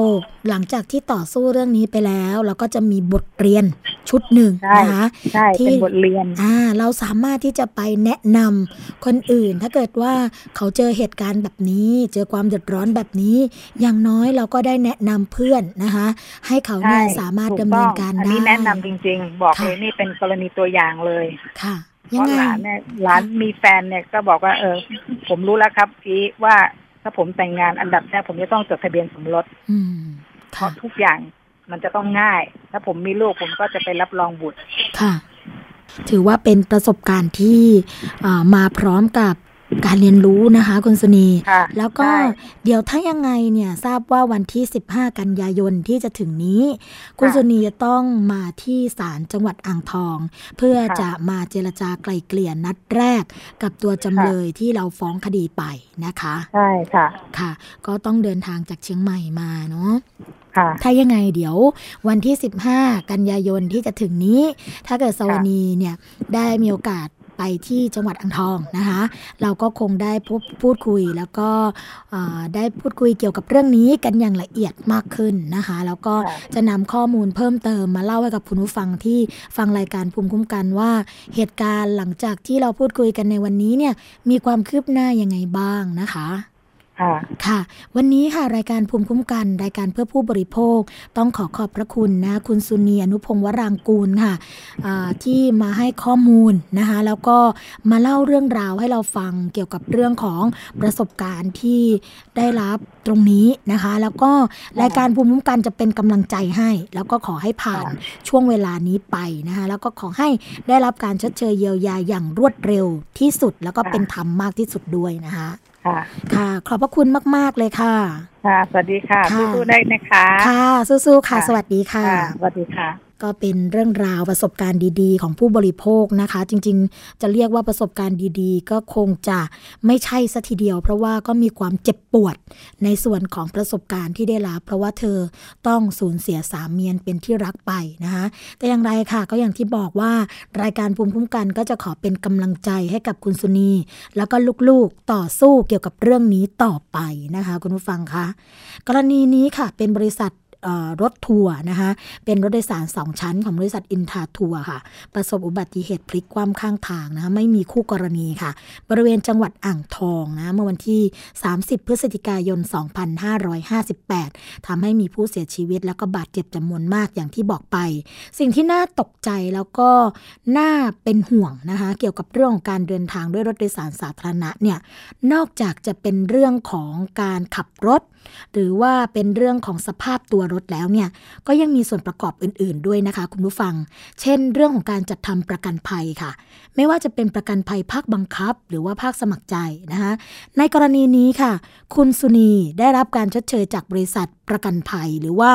หลังจากที่ต่อสู้เรื่องนี้ไปแล้ว เราก็จะมีบทเรียนชุดหนึ่งใช่นะคะใช่ที่เป็นบทเรียนอ่าเราสามารถที่จะไปแนะนำคนอื่น ถ้าเกิดว่าเขาเจอเหตุการณ์แบบนี้ เจอความเดือดร้อนแบบนี้ อย่างน้อยเราก็ได้แนะนำเพื่อนนะคะให้เขาเนี่ยใช่สามารถถูดำเนินต้องการอันได้นี้แนะนำจริง ๆ บอกค่ะเลยนี่เป็นกรณีตัวอย่างเลยค่ะ เพยังราะไงหลานเนี่ยหลานมีแฟนเนี่ยก็บอกว่าเออ ผมรู้แล้วครับพี่ว่าถ้าผมแต่งงานอันดับแรกผมจะต้องจดทะเบียนสมรสอืมเพค่ะราะทุกอย่างมันจะต้องง่าย ถ้าผมมีลูกผมก็จะไปรับรองบุตรค่ะ ถือว่าเป็นประสบการณ์ที่อ่ามาพร้อมกับ การเรียนรู้นะคะคุณสุนีค่ะแล้วก็ใช่เดี๋ยวถ้ายังไงเนี่ยทราบว่าวันที่ 15 กันยายนที่จะถึงนี้ คุณสุนีจะต้องมาที่ศาลจังหวัดอ่างทอง เพื่อจะมาเจรจาไกล่เกลี่ยนัดแรกกับตัวจำเลยที่เราฟ้องคดีไปนะคะใช่ค่ะค่ะ ก็ต้องเดินทางจากเชียงใหม่มาเนาะค่ะถ้ายังไงเดี๋ยววันที่ 15 กันยายนที่จะถึงนี้ ถ้าเกิดสวนีเนี่ยได้มีโอกาส ไปที่จังหวัดอ่างทองนะคะ เราก็คงได้พูดพูดคุยแล้วก็เอ่อได้พูดคุยเกี่ยวกับเรื่องนี้กันอย่างละเอียดมากขึ้นนะคะ แล้วก็ค่ะจะนำข้อมูลเพิ่มเติมมาเล่าให้กับคุณผู้ฟังที่ฟังรายการภูมิคุ้มกันว่าเหตุการณ์หลังจากที่เราพูดคุยกันในวันนี้เนี่ยมีความคืบหน้ายังไงบ้างนะคะ ค่ะ ค่ะ วันนี้ค่ะรายการภูมิคุ้มกัน รายการเพื่อผู้บริโภค ต้องขอขอบพระคุณนะ คุณสุนีอนุพงศ์วรางกูลค่ะอ่าที่มาให้ข้อมูลนะคะ แล้วก็มาเล่าเรื่องราวให้เราฟังเกี่ยวกับเรื่องของประสบการณ์ที่ได้รับตรงนี้นะคะ แล้วก็รายการภูมิคุ้มกันจะเป็นกำลังใจให้ แล้วก็ขอให้ผ่านช่วงเวลานี้ไปนะคะ แล้วก็ขอให้ได้รับการชดเชยเยียวยาอย่างรวดเร็วที่สุด แล้วก็เป็นธรรมมากที่สุดด้วยนะคะ ค่ะ ค่ะ ขอบพระคุณมาก ๆ เลยค่ะ ค่ะ สวัสดีค่ะค่ะสู้ๆได้นะคะ ค่ะ สู้ๆค่ะค่ะ สวัสดีค่ะค่ะสวัสดีค่ะ ก็เป็นเรื่องราวประสบการณ์ดีๆ ของผู้บริโภคนะคะ จริงๆ จะเรียกว่าประสบการณ์ดีๆ ก็คงจะไม่ใช่สัทีเดียว เพราะว่าก็มีความเจ็บปวดในส่วนของประสบการณ์ที่ได้รับเพราะว่าเธอต้องสูญเสียสามีนเป็นที่รักไปนะคะแต่อย่างไรค่ะก็อย่างที่บอกว่ารายการภูมิคุ้มกันก็จะขอเป็นกำลังใจให้กับคุณสุนี แล้วก็ลูกๆต่อสู้เกี่ยวกับเรื่องนี้ต่อไปนะคะ คุณผู้ฟังคะกรณีนี้ค่ะเป็นบริษัท รถทัวร์นะคะเป็นรถโดยสารสองชั้นของบริษัทอินทาทัวร์ค่ะ ประสบอุบัติเหตุพลิกคว่ำข้างทางนะคะไม่มีคู่กรณีค่ะ บริเวณจังหวัดอ่างทองนะเมื่อวันที่ 30 พฤศจิกายน 2558ทำให้มีผู้เสียชีวิตแล้วก็บาดเจ็บจำนวนมากอย่างที่บอกไป สิ่งที่น่าตกใจแล้วก็น่าเป็นห่วงนะคะเกี่ยวกับเรื่องของการเดินทางด้วยรถโดยสารสาธารณะเนี่ยนอกจากจะเป็นเรื่องของการขับรถ หรือว่าเป็นเรื่องของสภาพตัวรถแล้วเนี่ยก็ยังมีส่วนประกอบอื่น ๆ ด้วยนะคะ คุณผู้ฟัง เช่น เรื่องของการจัดทำประกันภัยค่ะ ไม่ว่าจะเป็นประกันภัยภาคบังคับ หรือว่าภาคสมัครใจนะคะในกรณีนี้ค่ะ คุณสุนีได้รับการชดเชยจากบริษัทประกันภัยหรือว่า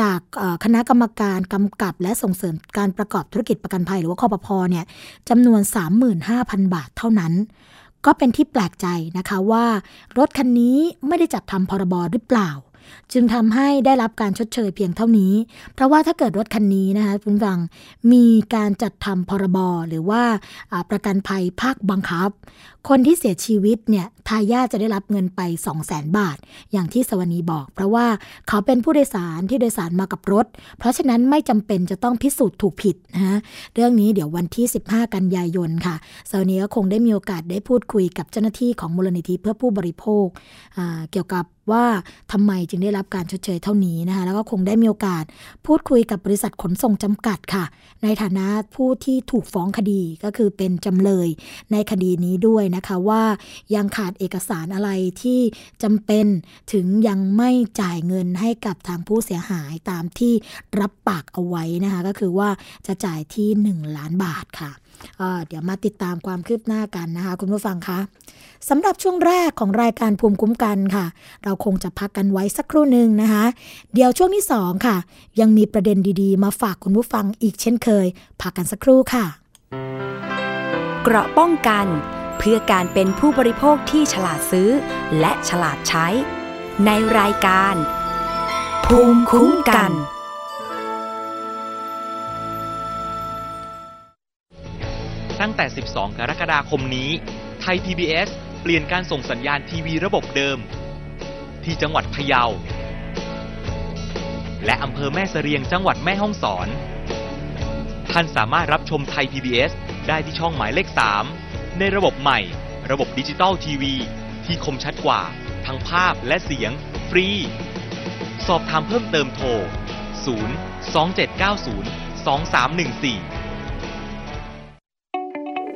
จากคณะกรรมการกำกับและส่งเสริมการประกอบธุรกิจประกันภัย หรือว่าคอปพเนี่ยจำนวน 35,000 บาทเท่านั้น ก็เป็นที่แปลกใจนะคะว่ารถคันนี้ไม่ได้จัดทำพรบหรือเปล่า จึงทำให้ได้รับการชดเชยเพียงเท่านี้ เพราะว่าถ้าเกิดรถคันนี้นะคะคุณฟังมีการจัดทำพรบหรือว่าประกันภัยภาคบังคับ คนที่เสียชีวิตเนี่ยทายาทจะได้รับเงินไป 2 0 0 0 0 0 บาท อย่างที่สวนีบอก เพราะว่าเขาเป็นผู้โดยสารที่โดยสารมากับรถ เพราะฉะนั้นไม่จำเป็นจะต้องพิสูจน์ถูกผิดนะฮะเรื่องนี้เดี๋ยววันที่ 15 กันยายนค่ะสวนีก็คงได้มีโอกาสได้พูดคุยกับเจ้าหน้าที่ของมูลนิธิเพื่อผู้บริโภคเกี่ยวกับว่าทำไมจึงได้รับการชดเชยเท่านี้นะคะแล้วก็คงได้มีโอกาส พูดคุยกับบริษัทขนส่งจำกัดค่ะ ในฐานะผู้ที่ถูกฟ้องคดีก็คือเป็นจำเลยในคดีนี้ด้วยนะคะว่ายังขาดเอกสารอะไรที่จำเป็นถึงยังไม่จ่ายเงินให้กับทางผู้เสียหายตามที่รับปากเอาไว้นะคะก็คือว่าจะจ่ายที่ 1 ล้านบาทค่ะ เเดี๋ยวมาติดตามความคืบหน้ากันนะคะ คุณผู้ฟังคะสำหรับช่วงแรกของรายการภูมิคุ้มกันค่ะ เราคงจะพักกันไว้สักครู่หนึ่งนะคะ เดี๋ยวช่วงที่สองค่ะ ยังมีประเด็นดีๆ มาฝากคุณผู้ฟังอีกเช่นเคย พักกันสักครู่ค่ะ เกราะป้องกัน เพื่อการเป็นผู้บริโภคที่ฉลาดซื้อ และฉลาดใช้ ในรายการ ภูมิคุ้มกัน ตั้งแต่ 12 กรกฎาคมนี้ ไทย PBS เปลี่ยนการส่งสัญญาณทีวีระบบเดิม ที่จังหวัดพะเยา และอำเภอแม่เสรียงจังหวัดแม่ฮ่องสอน ท่านสามารถรับชมไทย PBS ได้ที่ช่องหมายเลข 3 ในระบบใหม่ ระบบดิจิตอลทีวี ที่คมชัดกว่า ทั้งภาพและเสียง ฟรี สอบถามเพิ่มเติมโทร 0 2790 2314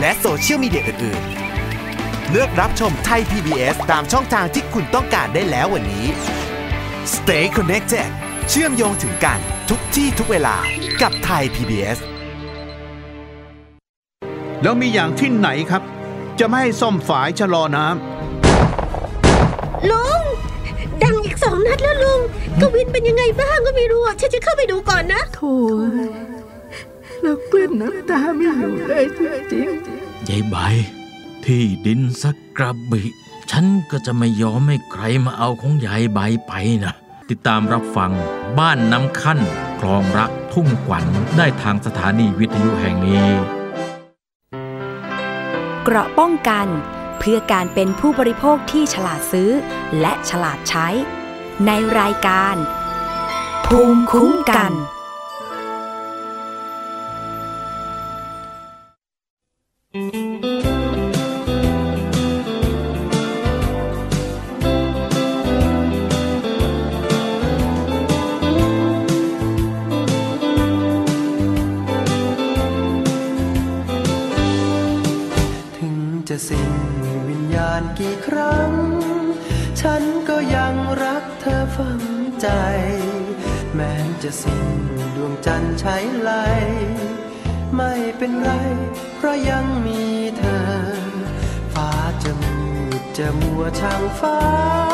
และโซเชียลมีเดียอื่นๆ เลือกรับชมไทย PBS ตามช่องทางที่คุณต้องการได้แล้ววันนี้ Stay connected เชื่อมโยงถึงกันทุกที่ทุกเวลากับไทย PBS แล้วมีอย่างที่ไหนครับ จะไม่ให้ซ่อมฝายชะลอน้ลุง ดังอีกสองนัดแล้วลุง กวินเป็นยังไงบ้างก็ไม่รู้อะฉันจะเข้าไปดูก่อนนะ โถ่ แล้วกลั้นน้ำตาไม่อยู่เลยจริงยายใบ ที่ดินสักกระบิ ฉันก็จะไม่ยอมให้ใครมาเอาของยายใบไปนะ ติดตามรับฟังบ้านน้ำขั้นคลองรักทุ่งขวัญได้ทางสถานีวิทยุแห่งนี้ เกราะป้องกันเพื่อการเป็นผู้บริโภคที่ฉลาดซื้อ และฉลาดใช้ ในรายการ ภูมิคุ้มกัน สิ้นดวงจันทร์ใช้ไหลไม่เป็นไร เพราะยังมีเธอ ฟ้าจะมืดจะมัวช่างฟ้า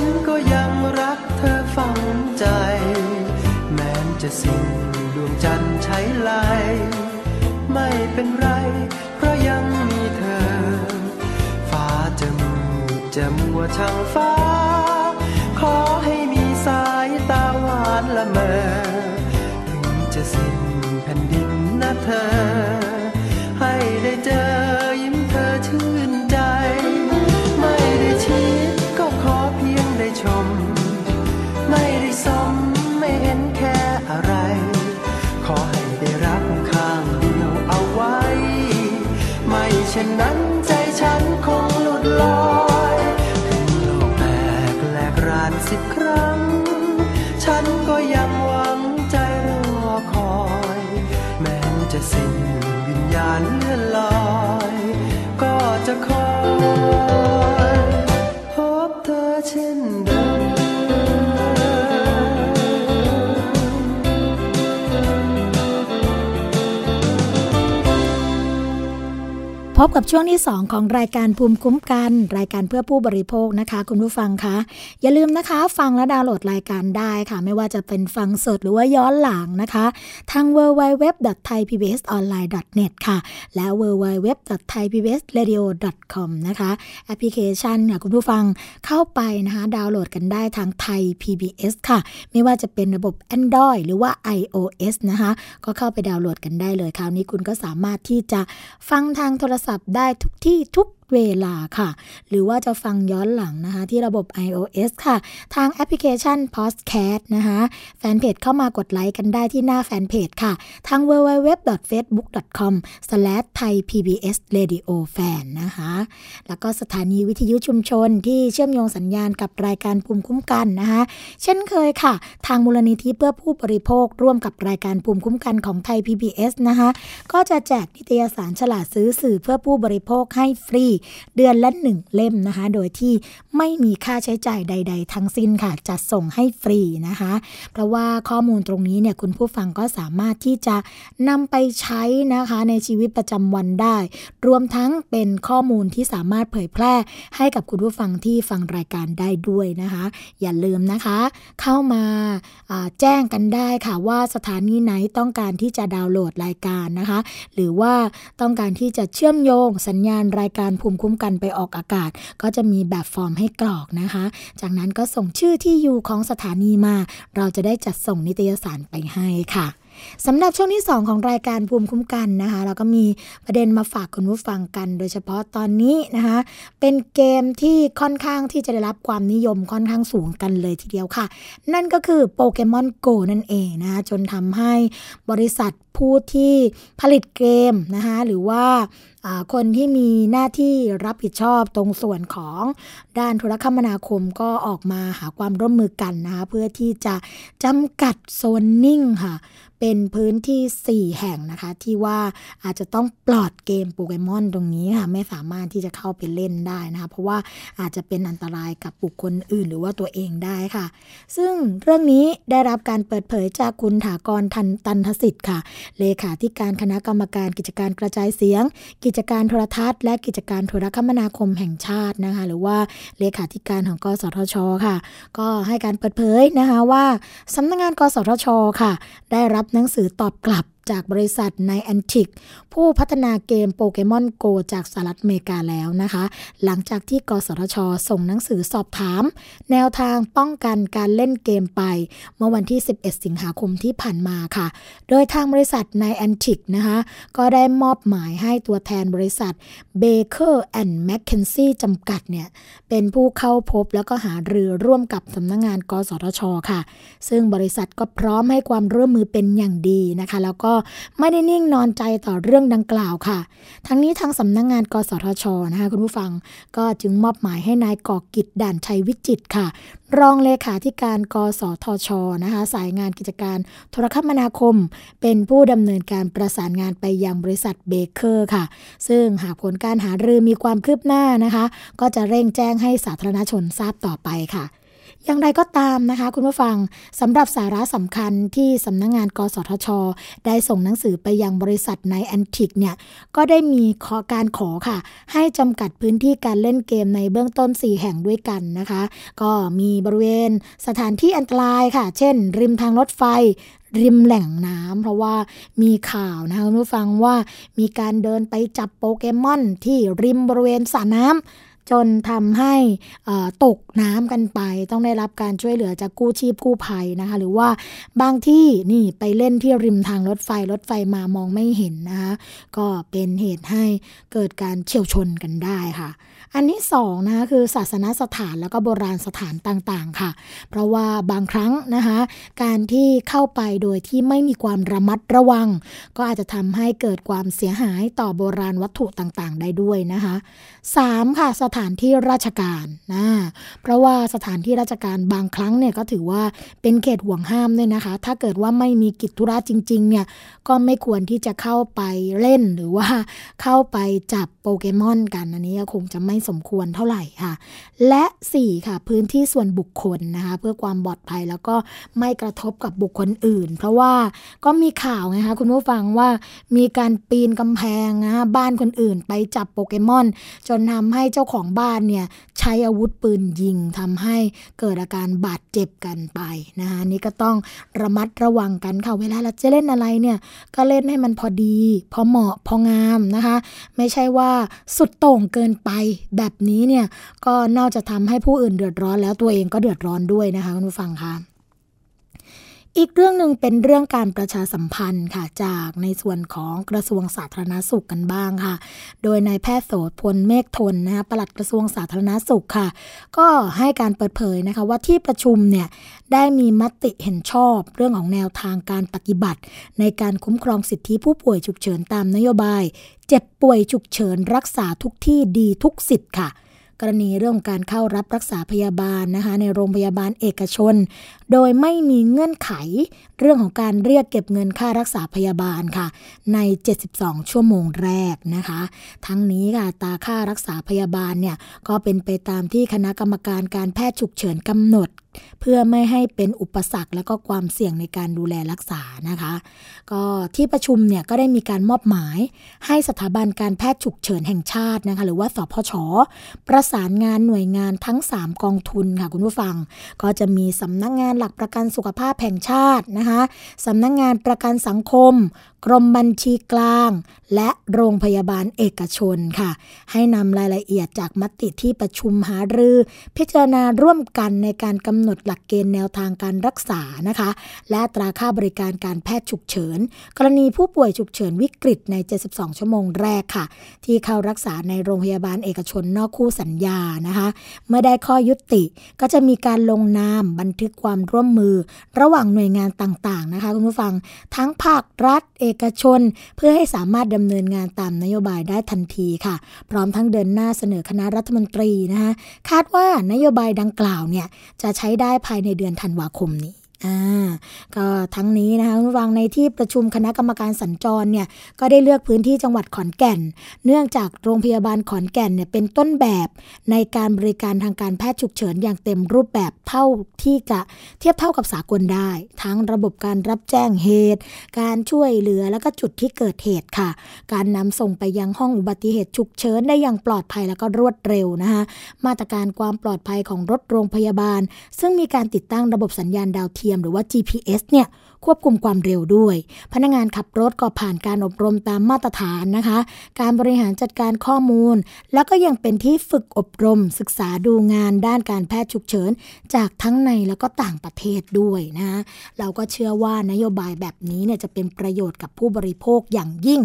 นก็ยังรักเธอฝังใจ แม้จะสิ้นดวงจันทร์ใช้ไหลไม่เป็นไร เพราะยังมีเธอ ฟ้าจะมืดจะมัวช่างฟ้า ขอให้มีสายตาหวานละเมอ ถึงจะสิ้นแผ่นดินนะเธอ ให้ได้เจอ พบกับช่วงที่ 2 ของรายการภูมิคุ้มกัน รายการเพื่อผู้บริโภคนะคะ คุณผู้ฟังคะ อย่าลืมนะคะ ฟังและดาวน์โหลดรายการได้ค่ะ ไม่ว่าจะเป็นฟังสดหรือว่าย้อนหลังนะคะ ทาง www.thaipbsonline.net ค่ะ และ www.thaipbsradio.com นะคะแอปพลิเคชันค่ะคุณผู้ฟังเข้าไปนะคะ ดาวน์โหลดกันได้ทางไทย PBS ค่ะ ไม่ว่าจะเป็นระบบ Android หรือว่า iOS นะคะ ก็เข้าไปดาวน์โหลดกันได้เลยคราวนี้คุณก็สามารถที่จะฟังทางโทรศัพท์ได้ทุกที่ทุก เวลาค่ะ หรือว่าจะฟังย้อนหลังนะคะ ที่ระบบ iOS ค่ะ ทางแอปพลิเคชัน Podcast นะคะแฟนเพจเข้ามากดไลค์กันได้ที่หน้าแฟนเพจค่ะ ทาง www.facebook.com/thaipbsradiofan นะคะ แล้วก็สถานีวิทยุชุมชนที่เชื่อมโยงสัญญาณกับรายการภูมิคุ้มกันนะคะ เช่นเคยค่ะ ทางมูลนิธิเพื่อผู้บริโภคร่วมกับรายการภูมิคุ้มกันของไทย PBS นะคะ ก็จะแจกนิตยสารฉลาดซื้อสื่อเพื่อผู้บริโภคให้ฟรีเดือนละหนึ่งเล่มนะคะ โดยที่ไม่มีค่าใช้จ่ายใด ๆ ทั้งสิ้นค่ะ จัดส่งให้ฟรีนะคะ เพราะว่าข้อมูลตรงนี้เนี่ยคุณผู้ฟังก็สามารถที่จะนำไปใช้นะคะในชีวิตประจำวันได้ รวมทั้งเป็นข้อมูลที่สามารถเผยแพร่ให้กับคุณผู้ฟังที่ฟังรายการได้ด้วยนะคะ อย่าลืมนะคะ เข้ามาาแจ้งกันได้ค่ะว่าสถานีไหนต้องการที่จะดาวน์โหลดรายการนะคะ หรือว่าต้องการที่จะเชื่อมโยงสัญญาณรายการภูมิคุ้มกันไปออกอากาศ ก็จะมีแบบฟอร์มให้กรอกนะคะ จากนั้นก็ส่งชื่อที่อยู่ของสถานีมา เราจะได้จัดส่งนิตยสารไปให้ค่ะ สำหรับช่วงที่ 2 ของรายการภูมิคุ้มกันนะคะเราก็มีประเด็นมาฝากคุณผู้ฟังกัน โดยเฉพาะตอนนี้นะคะเป็นเกมที่ค่อนข้างที่จะได้รับความนิยมค่อนข้างสูงกันเลยทีเดียวค่ะ นั่นก็คือโปเกมอนโกนั่นเองนะคะจนทำให้บริษัทผู้ที่ผลิตเกมนะคะหรือว่าอ่าคนที่มีหน้าที่รับผิดชอบตรงส่วนของด้านโทรคมนาคมก็ออกมาหาความร่วมมือกันนะคะเพื่อที่จะจำกัดโซนนิ่งค่ะ เป็นพื้นที่ 4 แห่งนะคะ ที่ว่าอาจจะต้องปลอดเกมโปเกมอนตรงนี้ค่ะ ไม่สามารถที่จะเข้าไปเล่นได้นะคะ เพราะว่าอาจจะเป็นอันตรายกับบุคคลอื่นหรือว่าตัวเองได้ค่ะ ซึ่งเรื่องนี้ได้รับการเปิดเผยจากคุณถากรทันตันทสิทธิ์ค่ะ เลขาธิการคณะกรรมการกิจการกระจายเสียง กิจการโทรทัศน์ และกิจการโทรคมนาคมแห่งชาตินะคะ หรือว่าเลขาธิการของกสทช ค่ะ ก็ให้การเปิดเผยนะคะว่าสำนักงานกสทช ค่ะ ได้รับหนังสือตอบกลับจากบริษัทในแอนติกผู้พัฒนาเกมโปเกมอนโกจากสหรัฐอเมริกาแล้วนะคะ หลังจากที่กสทช ส่งหนังสือสอบถาม แนวทางป้องกันการเล่นเกมไป เมื่อวันที่ 11 สิงหาคมที่ผ่านมาค่ะ โดยทางบริษัทในแอนติกนะคะ ก็ได้มอบหมายให้ตัวแทนบริษัท Baker and McKenzie จำกัดเนี่ย เป็นผู้เข้าพบแล้วก็หารือร่วมกับสำนักงงาน กสทช ค่ะ ซึ่งบริษัทก็พร้อมให้ความร่วมมือเป็นอย่างดีนะคะ แล้วก็ไม่ได้นิ่งนอนใจต่อเรื่องดังกล่าวค่ะ ทั้งนี้ทางสำนักงงานกสทชนะคะคุณผู้ฟังก็จึงมอบหมายให้นายกอกิจด่านชัยวิจิตค่ะ รองเลขาธิการกสทชนะคะสายงานกิจการโทรคมนาคม เป็นผู้ดำเนินการประสานงานไปยังบริษัทเบเกอร์ค่ะ ซึ่งหากผลการหารือมีความคืบหน้านะคะ ก็จะเร่งแจ้งให้สาธารณชนทราบต่อไปค่ะ อย่างไรก็ตามนะคะ คุณผู้ฟังสำหรับสาระสำคัญที่สำนักงาน กสทช ได้ส่งหนังสือไปยังบริษัท Niantic เนี่ยก็ได้มีขอการขอค่ะ ให้จำกัดพื้นที่การเล่นเกมในเบื้องต้น 4 แห่งด้วยกันนะคะ ก็มีบริเวณสถานที่อันตรายค่ะ เช่น ริมทางรถไฟริมแหล่งน้ำเพราะว่ามีข่าวนะคะคุณผู้ฟังว่ามีการเดินไปจับโปเกมอนที่ริมบริเวณสระน้ำ จนทำให้ตกน้ำกันไป ต้องได้รับการช่วยเหลือจากกู้ชีพกู้ภัยนะคะ หรือว่าบางที่นี่ไปเล่นที่ริมทางรถไฟรถไฟมามองไม่เห็นนะคะก็เป็นเหตุให้เกิดการเฉียวชนกันได้ค่ะ อันที่สองนะคะคือศาสนสถานแล้วก็โบราณสถานต่างๆค่ะ เพราะว่าบางครั้งนะคะการที่เข้าไปโดยที่ไม่มีความระมัดระวัง ก็อาจจะทำให้เกิดความเสียหายต่อโบราณวัตถุต่างๆ ได้ด้วยนะคะ 3. ค่ะสถานที่ราชการนะเพราะว่าสถานที่ราชการบางครั้งเนี่ยก็ถือว่าเป็นเขตห่วงห้ามด้วยนะคะ ถ้าเกิดว่าไม่มีกิจธุระจริงๆเนี่ยก็ไม่ควรที่จะเข้าไปเล่นหรือว่าเข้าไปจับโปเกมอนกันอันนี้ก็คงจะไม่สมควรเท่าไหร่ค่ะ และ 4 ค่ะ พื้นที่ส่วนบุคคลนะคะเพื่อความปลอดภัยแล้วก็ไม่กระทบกับบุคคลอื่น เพราะว่าก็มีข่าวไงคะคุณผู้ฟังว่ามีการปีนกำแพงนะบ้านคนอื่นไปจับโปเกมอน จนทำให้เจ้าของบ้านเนี่ยใช้อาวุธปืนยิงทำให้เกิดอาการบาดเจ็บกันไปนะคะนี่ก็ต้องระมัดระวังกันค่ะเวลาเราจะเล่นอะไรเนี่ยก็เล่นให้มันพอดี พอเหมาะพองามนะคะ ไม่ใช่ว่าสุดโต่งเกินไปแบบนี้เนี่ยก็นอกจากทำให้ผู้อื่นเดือดร้อนแล้วตัวเองก็เดือดร้อนด้วยนะคะคุณผู้ฟังคะ อีกเรื่องหนึ่งเป็นเรื่องการประชาสัมพันธ์ค่ะจากในส่วนของกระทรวงสาธารณสุขกันบ้างค่ะ โดยนายแพทย์โสพลเมฆทนนะคะปลัดกระทรวงสาธารณสุขค่ะ ก็ให้การเปิดเผยนะคะว่าที่ประชุมเนี่ยได้มีมติเห็นชอบเรื่องของแนวทางการปฏิบัติ ในการคุ้มครองสิทธิผู้ป่วยฉุกเฉินตามนโยบาย เจ็บป่วยฉุกเฉินรักษาทุกที่ดีทุกสิทธิ์ค่ะ กรณีเรื่องการเข้ารับรักษาพยาบาลนะคะในโรงพยาบาลเอกชน โดยไม่มีเงื่อนไข เรื่องของการเรียกเก็บเงินค่ารักษาพยาบาลค่ะ ใน 72 ชั่วโมงแรกนะคะ ทั้งนี้ค่ะตาค่ารักษาพยาบาลเนี่ยก็เป็นไปตามที่คณะกรรมการการแพทย์ฉุกเฉินกำหนดเพื่อไม่ให้เป็นอุปสรรคและก็ความเสี่ยงในการดูแลรักษานะคะ ก็ที่ประชุมเนี่ยก็ได้มีการมอบหมาย ให้สถาบันการแพทย์ฉุกเฉินแห่งชาตินะคะหรือว่าสพช ประสานงานหน่วยงานทั้ง 3 กองทุนค่ะคุณผู้ฟัง ก็จะมีสำนักงงานหลักประกันสุขภาพแห่งชาตินะคะสำนักงงานประกันสังคม กรมบัญชีกลาง และโรงพยาบาลเอกชนค่ะ ให้นำรายละเอียดจากมติที่ประชุมหารือ พิจารณาร่วมกันในการกำหนดหลักเกณฑ์แนวทางการรักษานะคะ และตราค่าบริการการแพทย์ฉุกเฉิน กรณีผู้ป่วยฉุกเฉินวิกฤตใน 72 ชั่วโมงแรกค่ะ ที่เข้ารักษาในโรงพยาบาลเอกชนนอกคู่สัญญานะคะ เมื่อได้ข้อยุติก็จะมีการลงนามบันทึกความร่วมมือ ระหว่างหน่วยงานต่างๆนะคะคุณผู้ฟังทั้งภาครัฐเออกชน เพื่อให้สามารถดำเนินงานตามนโยบายได้ทันทีค่ะ พร้อมทั้งเดินหน้าเสนอคณะรัฐมนตรีนะคะคาดว่านโยบายดังกล่าวเนี่ยจะใช้ได้ภายในเดือนธันวาคมนี้ อ่าก็ทั้งนี้นะคะคุณฟังในที่ประชุมคณะกรรมการสัญจรเนี่ยก็ได้เลือกพื้นที่จังหวัดขอนแก่น เนื่องจากโรงพยาบาลขอนแก่นเนี่ยเป็นต้นแบบในการบริการทางการแพทย์ฉุกเฉินอย่างเต็มรูปแบบเท่าที่จะเทียบเท่ากับสากลได้ ทั้งระบบการรับแจ้งเหตุ การช่วยเหลือแล้วก็จุดที่เกิดเหตุค่ะ การนำส่งไปยังห้องอุบัติเหตุฉุกเฉินได้อย่างปลอดภัยแล้วก็รวดเร็วนะคะมาตรการความปลอดภัยของรถโรงพยาบาล ซึ่งมีการติดตั้งระบบสัญญาณดาวเทียมหรือว่า GPS เนี่ย ควบคุมความเร็วด้วย พนักงานขับรถก็ผ่านการอบรมตามมาตรฐานนะคะ การบริหารจัดการข้อมูล แล้วก็ยังเป็นที่ฝึกอบรม ศึกษาดูงานด้านการแพทย์ฉุกเฉิน จากทั้งในแล้วก็ต่างประเทศด้วยนะเราก็เชื่อว่านโยบายแบบนี้เนี่ยจะเป็นประโยชน์กับผู้บริโภคอย่างยิ่ง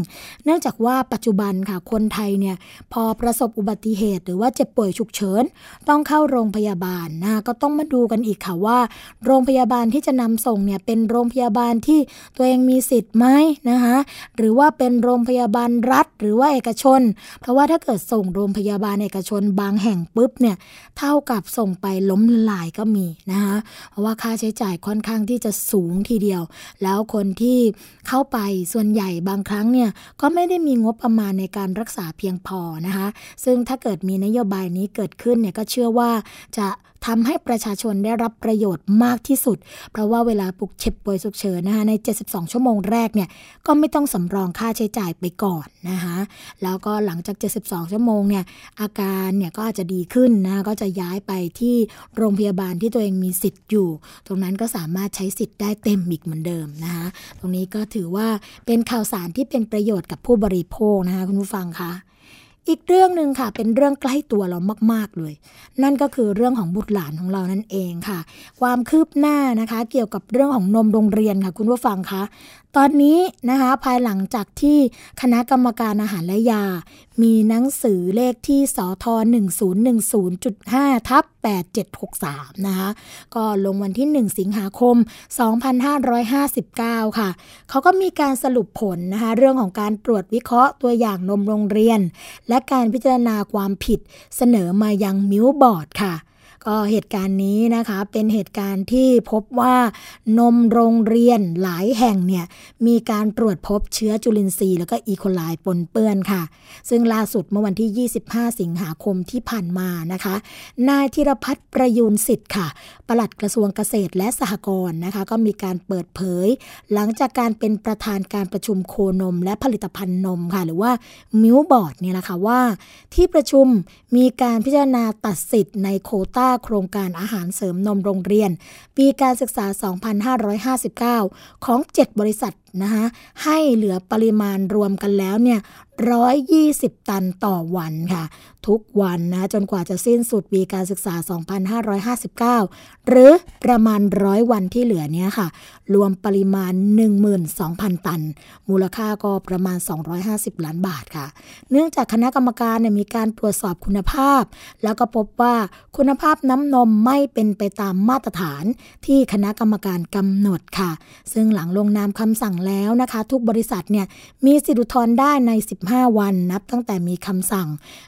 เนื่องจากว่าปัจจุบันค่ะคนไทยเนี่ยพอประสบอุบัติเหตุ หรือว่าเจ็บป่วยฉุกเฉิน ต้องเข้าโรงพยาบาลนะก็ต้องมาดูกันอีกค่ะว่า โรงพยาบาลที่จะนำส่งเนี่ยเป็นโรงพยาาบาลที่ตัวเองมีสิทธิ์ไหมนะคะหรือว่าเป็นโรงพยาบาลรัฐ หรือว่าเอกชน เพราะว่าถ้าเกิดส่งโรงพยาบาลเอกชนบางแห่งปุ๊บเนี่ยเท่ากับส่งไปล้มละลายก็มีนะคะเพราะว่าค่าใช้จ่ายค่อนข้างที่จะสูงทีเดียว แล้วคนที่เข้าไปส่วนใหญ่บางครั้งเนี่ยก็ไม่ได้มีงบประมาณในการรักษาเพียงพอนะคะซึ่งถ้าเกิดมีนโยบายนี้เกิดขึ้นเนี่ยก็เชื่อว่าจะ ทำให้ประชาชนได้รับประโยชน์มากที่สุด เพราะว่าเวลาปลุกเจ็บป่วยฉุกเฉินนะคะใน 72 ชั่วโมงแรกเนี่ยก็ไม่ต้องสำรองค่าใช้จ่ายไปก่อนนะคะแล้วก็หลังจาก 72 ชั่วโมงเนี่ยอาการเนี่ยก็อาจจะดีขึ้นนะก็จะย้ายไปที่โรงพยาบาลที่ตัวเองมีสิทธิ์อยู่ ตรงนั้นก็สามารถใช้สิทธิ์ได้เต็มอีกเหมือนเดิมนะคะตรงนี้ก็ถือว่าเป็นข่าวสารที่เป็นประโยชน์กับผู้บริโภคนะคะคุณผู้ฟังคะ อีกเรื่องหนึ่งค่ะ เป็นเรื่องใกล้ตัวเรามาก ๆ เลย นั่นก็คือเรื่องของบุตรหลานของเรานั่นเองค่ะ ความคืบหน้านะคะ เกี่ยวกับเรื่องของนมโรงเรียนค่ะ คุณผู้ฟังคะ ตอนนี้นะคะภายหลังจากที่คณะกรรมการอาหารและยา มีหนังสือเลขที่สท1010.5ทับ8763 นะคะก็ลงวันที่ 1 สิงหาคม 2559 ค่ะ เขาก็มีการสรุปผลนะคะเรื่องของการตรวจวิเคราะห์ตัวอย่างนมโรงเรียน และการพิจารณาความผิดเสนอมายังมิวบอร์ดค่ะ ก็เหตุการณ์นี้นะคะเป็นเหตุการณ์ที่พบว่านมโรงเรียนหลายแห่งเนี่ยมีการตรวจพบเชื้อจุลินทรีย์แล้วก็อีโคไลปนเปื้อนค่ะ ซึ่งล่าสุดเมื่อวันที่ 25 สิงหาคมที่ผ่านมานะคะ นายธีรภัทรประยูรสิทธิ์ค่ะ ปลัดกระทรวงเกษตรและสหกรณ์นะคะ ก็มีการเปิดเผย หลังจากการเป็นประธานการประชุมโคนม และผลิตภัณฑ์นมค่ะ หรือว่า Milk Board เนี่ยนะคะว่า ที่ประชุมมีการพิจารณาตัดสิทธิ์ในโคต้าโครงการอาหารเสริมนมโรงเรียน ปีการศึกษา 2559 ของ 7 บริษัท นะคะให้เหลือปริมาณรวมกันแล้วเนี่ย120 ตันต่อวันค่ะ ทุกวันนะจนกว่าจะสิ้นสุดปีการศึกษา 2559 หรือประมาณร้อยวันที่เหลือเนี้ยค่ะ รวมปริมาณ 12,000 ตัน มูลค่าก็ประมาณ 250 ล้านบาทค่ะ เนื่องจากคณะกรรมการเนี่ยมีการตรวจสอบคุณภาพ แล้วก็พบว่าคุณภาพน้ำนมไม่เป็นไปตามมาตรฐานที่คณะกรรมการกำหนดค่ะ ซึ่งหลังลงนามคำสั่งแล้วนะคะ ทุกบริษัทเนี่ยมีสิทธิอุทธรณ์ได้ใน 15 วันนับตั้งแต่มีคำสั่ง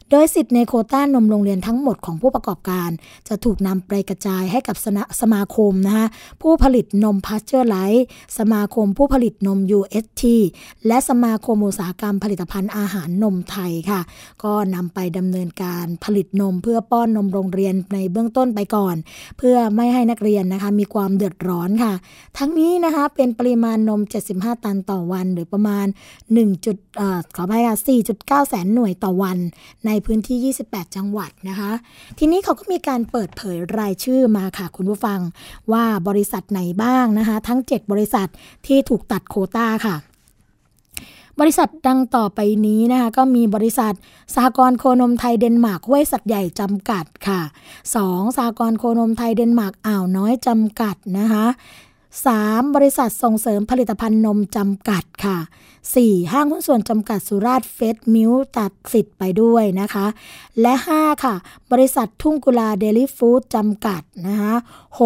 โดยสิทธิ์ในโคต้านมโรงเรียนทั้งหมดของผู้ประกอบการ จะถูกนำไปกระจายให้กับสสมาคมนะคะผู้ผลิตนมพาสเจอร์ไลท์สมาคมผู้ผลิตนม UST และสมาคมอุตสาหกรรมผลิตภัณฑ์อาหารนมไทยค่ะ ก็นำไปดำเนินการผลิตนมเพื่อป้อนนมโรงเรียนในเบื้องต้นไปก่อน เพื่อไม่ให้นักเรียนนะคะมีความเดือดร้อนค่ะ ทั้งนี้นะคะเป็นปริมาณนม 75ตันต่อวัน หรือประมาณ 1. จุดอขออภัยค่ะ4.9 แสนหน่วยต่อวัน ในพื้นที่ 28 จังหวัดนะคะ ทีนี้เขาก็มีการเปิดเผยรายชื่อมาค่ะคุณผู้ฟัง ว่าบริษัทไหนบ้างนะคะ ทั้ง 7 บริษัทที่ถูกตัดโควตาค่ะบริษัทดังต่อไปนี้นะคะก็มีบริษัทสหกรณ์โคนมไทยเดนมาร์กห้วยสัตว์ใหญ่จำกัดค่ะ 2. สหกรณ์โคนมไทยเดนมาร์กอ่าวน้อยจำกัดนะคะ 3. บริษัทส่งเสริมผลิตภัณฑ์นมจำกัดค่ะ 4. ห้างหุ้นส่วนจำกัดสุราษฎร์เฟรชมิลค์ตัดสิทธิ์ไปด้วยนะคะ และ 5 ค่ะ บริษัททุ่งกุลาแดรี่ฟู้ดจำกัดนะคะ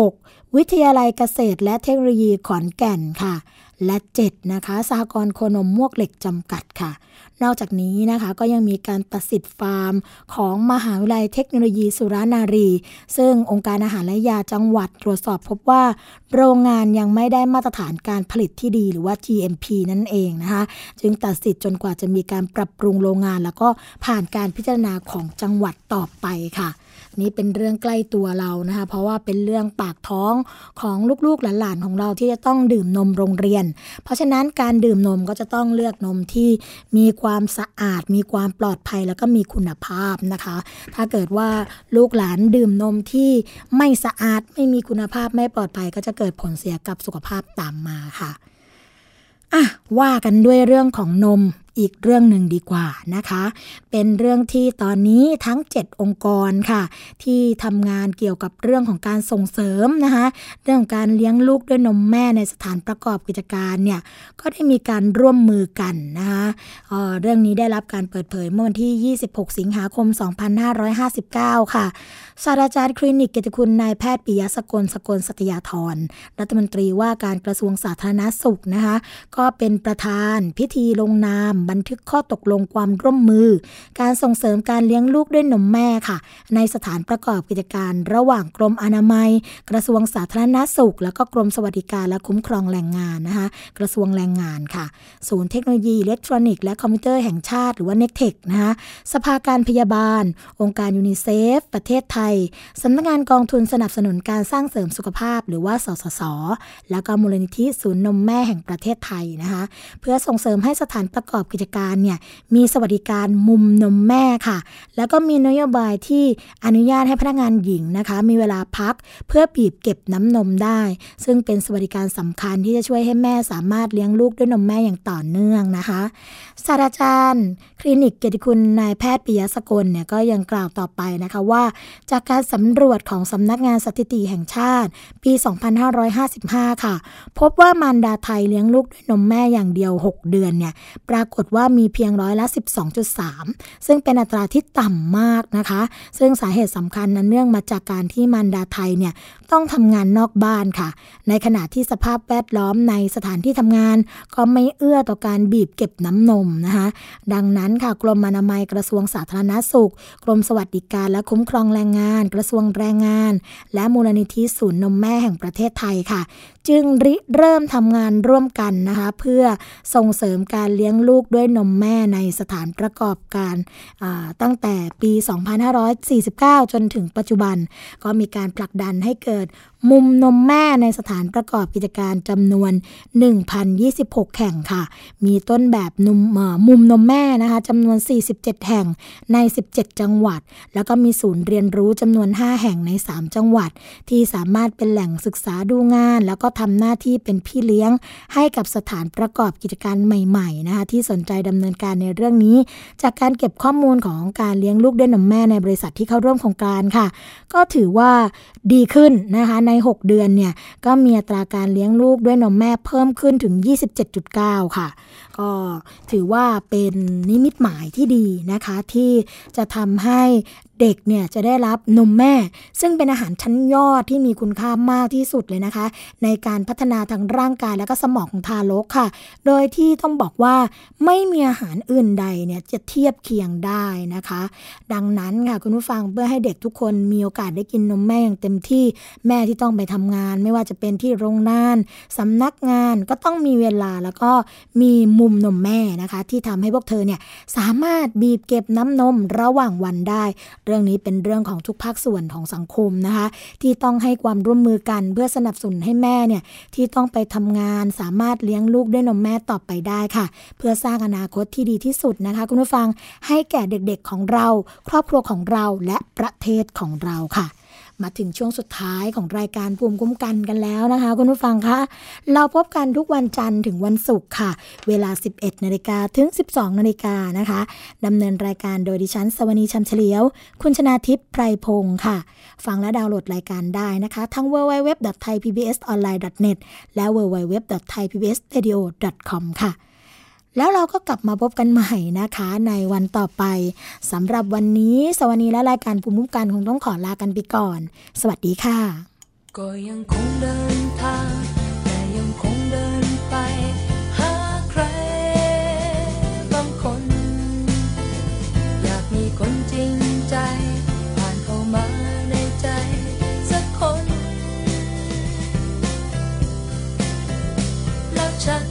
6. วิทยาลัยเกษตรและเทคโนโลยีขอนแก่นค่ะ และ 7 นะคะสหกรณ์โคนมมวกเหล็กจำกัดค่ะ นอกจากนี้นะคะก็ยังมีการตัดสิทธิ์ฟาร์ม ของมหาวิทยาลัยเทคโนโลยีสุรานารี ซึ่งองค์การอาหารและยาจังหวัดตรวจสอบพบว่า โรงงานยังไม่ได้มาตรฐานการผลิตที่ดีหรือว่า GMP นั่นเองนะคะจึงตัดสิทธิ์จนกว่าจะมีการปรับปรุงโรงงาน แล้วก็ผ่านการพิจารณาของจังหวัดต่อไปค่ะ นี่เป็นเรื่องใกล้ตัวเรานะคะ เพราะว่าเป็นเรื่องปากท้องของลูกๆหลานๆของเราที่จะต้องดื่มนมโรงเรียน เพราะฉะนั้นการดื่มนมก็จะต้องเลือกนมที่มีความสะอาด มีความปลอดภัยแล้วก็มีคุณภาพนะคะ ถ้าเกิดว่าลูกหลานดื่มนมที่ไม่สะอาดไม่มีคุณภาพไม่ปลอดภัย ก็จะเกิดผลเสียกับสุขภาพตามมาค่ะอะว่ากันด้วยเรื่องของนม อีกเรื่องหนึ่งดีกว่านะคะ เป็นเรื่องที่ตอนนี้ทั้ง 7 องค์กรค่ะ ที่ทำงานเกี่ยวกับเรื่องของการส่งเสริมนะคะเรื่องการเลี้ยงลูกด้วยนมแม่ในสถานประกอบกิจการเนี่ยก็ได้มีการร่วมมือกันนะคะเออเรื่องนี้ได้รับการเปิดเผยเมื่อวันที่ 26 สิงหาคม 2559 ค่ะศาสตราจารย์คลินิกเกียรติคุณนายแพทย์ปิยสกลสกลสัตยาธรรัฐมนตรีว่าการกระทรวงสาธารณสุขนะคะก็เป็นประธานพิธีลงนามบันทึกข้อตกลงความร่วมมือ การส่งเสริมการเลี้ยงลูกด้วยนมแม่ค่ะ ในสถานประกอบกิจการระหว่างกรมอนามัย กระทรวงสาธารณสุข แล้วก็กรมสวัสดิการและคุ้มครองแรงงานนะคะ กระทรวงแรงงานค่ะ ศูนย์เทคโนโลยีอิเล็กทรอนิกส์และคอมพิวเตอร์แห่งชาติหรือว่าเนคเทคนะคะสภาการพยาบาล องค์การยูนิเซฟ ประเทศไทยสำนักงานกองทุนสนับสนุนการสร้างเสริมสุขภาพ หรือว่าสสส แล้วก็มูลนิธิศูนย์นมแม่แห่งประเทศไทยนะคะ เพื่อส่งเสริมให้สถานประกอบกิจการเนี่ยมีสวัสดิการมุมนมแม่ค่ะ แล้วก็มีนโยบายที่อนุญาตให้พนักงานหญิงนะคะ มีเวลาพักเพื่อบีบเก็บน้ำนมได้ ซึ่งเป็นสวัสดิการสำคัญที่จะช่วยให้แม่สามารถเลี้ยงลูกด้วยนมแม่อย่างต่อเนื่องนะคะศาสตราจารย์ คลินิกเกียรติคุณนายแพทย์ปิยะสกลเนี่ยก็ยังกล่าวต่อไปนะคะว่า จากการสำรวจของสำนักงานสถิติแห่งชาติ ปี 2555 ค่ะ พบว่ามารดาไทยเลี้ยงลูกด้วยนมแม่อย่างเดียว 6 เดือนเนี่ยปรากฏว่ามีเพียงร้อยละ 12.3 ซึ่งเป็นอัตราที่ต่ำมากนะคะ ซึ่งสาเหตุสำคัญนั้นเนื่องมาจากการที่มันดาไทยเนี่ย ต้องทำงานนอกบ้านค่ะ ในขณะที่สภาพแวดล้อมในสถานที่ทำงาน ก็ไม่เอื้อต่อการบีบเก็บน้ำนมนะคะดังนั้นค่ะกรมอนามัยกระทรวงสาธารณสุข กรมสวัสดิการและคุ้มครองแรงงาน กระทรวงแรงงาน และมูลนิธิศูนย์นมแม่แห่งประเทศไทยค่ะ จึงริเริ่มทำงานร่วมกันนะคะเพื่อส่งเสริมการเลี้ยงลูกด้วยนมแม่ในสถานประกอบการตั้งแต่ปี 2549 จนถึงปัจจุบัน ก็มีการผลักดันให้เกิด But. มุมนมแม่ในสถานประกอบกิจการจำนวน 1,026 แห่งค่ะ มีต้นแบบนมเอ่อมุมนมแม่นะคะจำนวน 47 แห่งใน 17 จังหวัด แล้วก็มีศูนย์เรียนรู้จำนวน 5 แห่งใน 3 จังหวัด ที่สามารถเป็นแหล่งศึกษาดูงาน แล้วก็ทำหน้าที่เป็นพี่เลี้ยง ให้กับสถานประกอบกิจการใหม่ๆนะคะที่สนใจดำเนินการในเรื่องนี้ จากการเก็บข้อมูลของการเลี้ยงลูกด้วยนมแม่ในบริษัทที่เข้าร่วมโครงการค่ะ ก็ถือว่าดีขึ้นนะคะใน6 เดือนเนี่ยก็มีอัตราการเลี้ยงลูกด้วยนมแม่เพิ่มขึ้นถึง 27.9 ค่ะ ก็ถือว่าเป็นนิมิตหมายที่ดีนะคะที่จะทำให้ เด็กเนี่ยจะได้รับนมแม่ ซึ่งเป็นอาหารชั้นยอดที่มีคุณค่ามากที่สุดเลยนะคะ ในการพัฒนาทางร่างกายและก็สมองของทารกค่ะ โดยที่ต้องบอกว่าไม่มีอาหารอื่นใดเนี่ยจะเทียบเคียงได้นะคะ ดังนั้นค่ะคุณผู้ฟังเพื่อให้เด็กทุกคนมีโอกาสได้กินนมแม่อย่างเต็มที่แม่ที่ต้องไปทำงาน ไม่ว่าจะเป็นที่โรงงานสำนักงานก็ต้องมีเวลาแล้วก็มีมุมนมแม่นะคะ ที่ทำให้พวกเธอเนี่ยสามารถบีบเก็บน้ำนมระหว่างวันได้รื่องนี้เป็นเรื่องของทุกภาคส่วนของสังคมนะคะ ที่ต้องให้ความร่วมมือกันเพื่อสนับสนุนให้แม่เนี่ยที่ต้องไปทำงานสามารถเลี้ยงลูกด้วยนมแม่ต่อไปได้ค่ะ เพื่อสร้างอนาคตที่ดีที่สุดนะคะ คุณผู้ฟังให้แก่เด็กๆของเรา ครอบครัวของเราและประเทศของเราค่ะ มาถึงช่วงสุดท้ายของรายการภูมิคุ้มกันกันแล้วนะคะ คุณผู้ฟังคะเราพบกันทุกวันจันทร์ถึงวันศุกร์ค่ะ เวลา 11นาฬิกาถึง 12นาฬิกานะคะดำเนินรายการโดยดิฉันสวนีชัมเฉลียว คุณชนาทิพย์ไพรพงศ์ค่ะ ฟังและดาวน์โหลดรายการได้นะคะ ทั้ง www.thaipbsonline.net และ www.thaipbsradio.com ค่ะ แล้วเราก็กลับมาพบกันใหม่นะคะ ในวันต่อไปสำหรับวันนี้ สวัสดีและรายการภูมิคุ้มกันคงต้องขอลากันไปก่อน สวัสดีค่ะ ก็ยังคงเดินทางแต่ยังคงเดินไปหาใครบางคน อยากมีคนจริงใจ ผ่านเข้ามาในใจ สักคน แล้วฉัน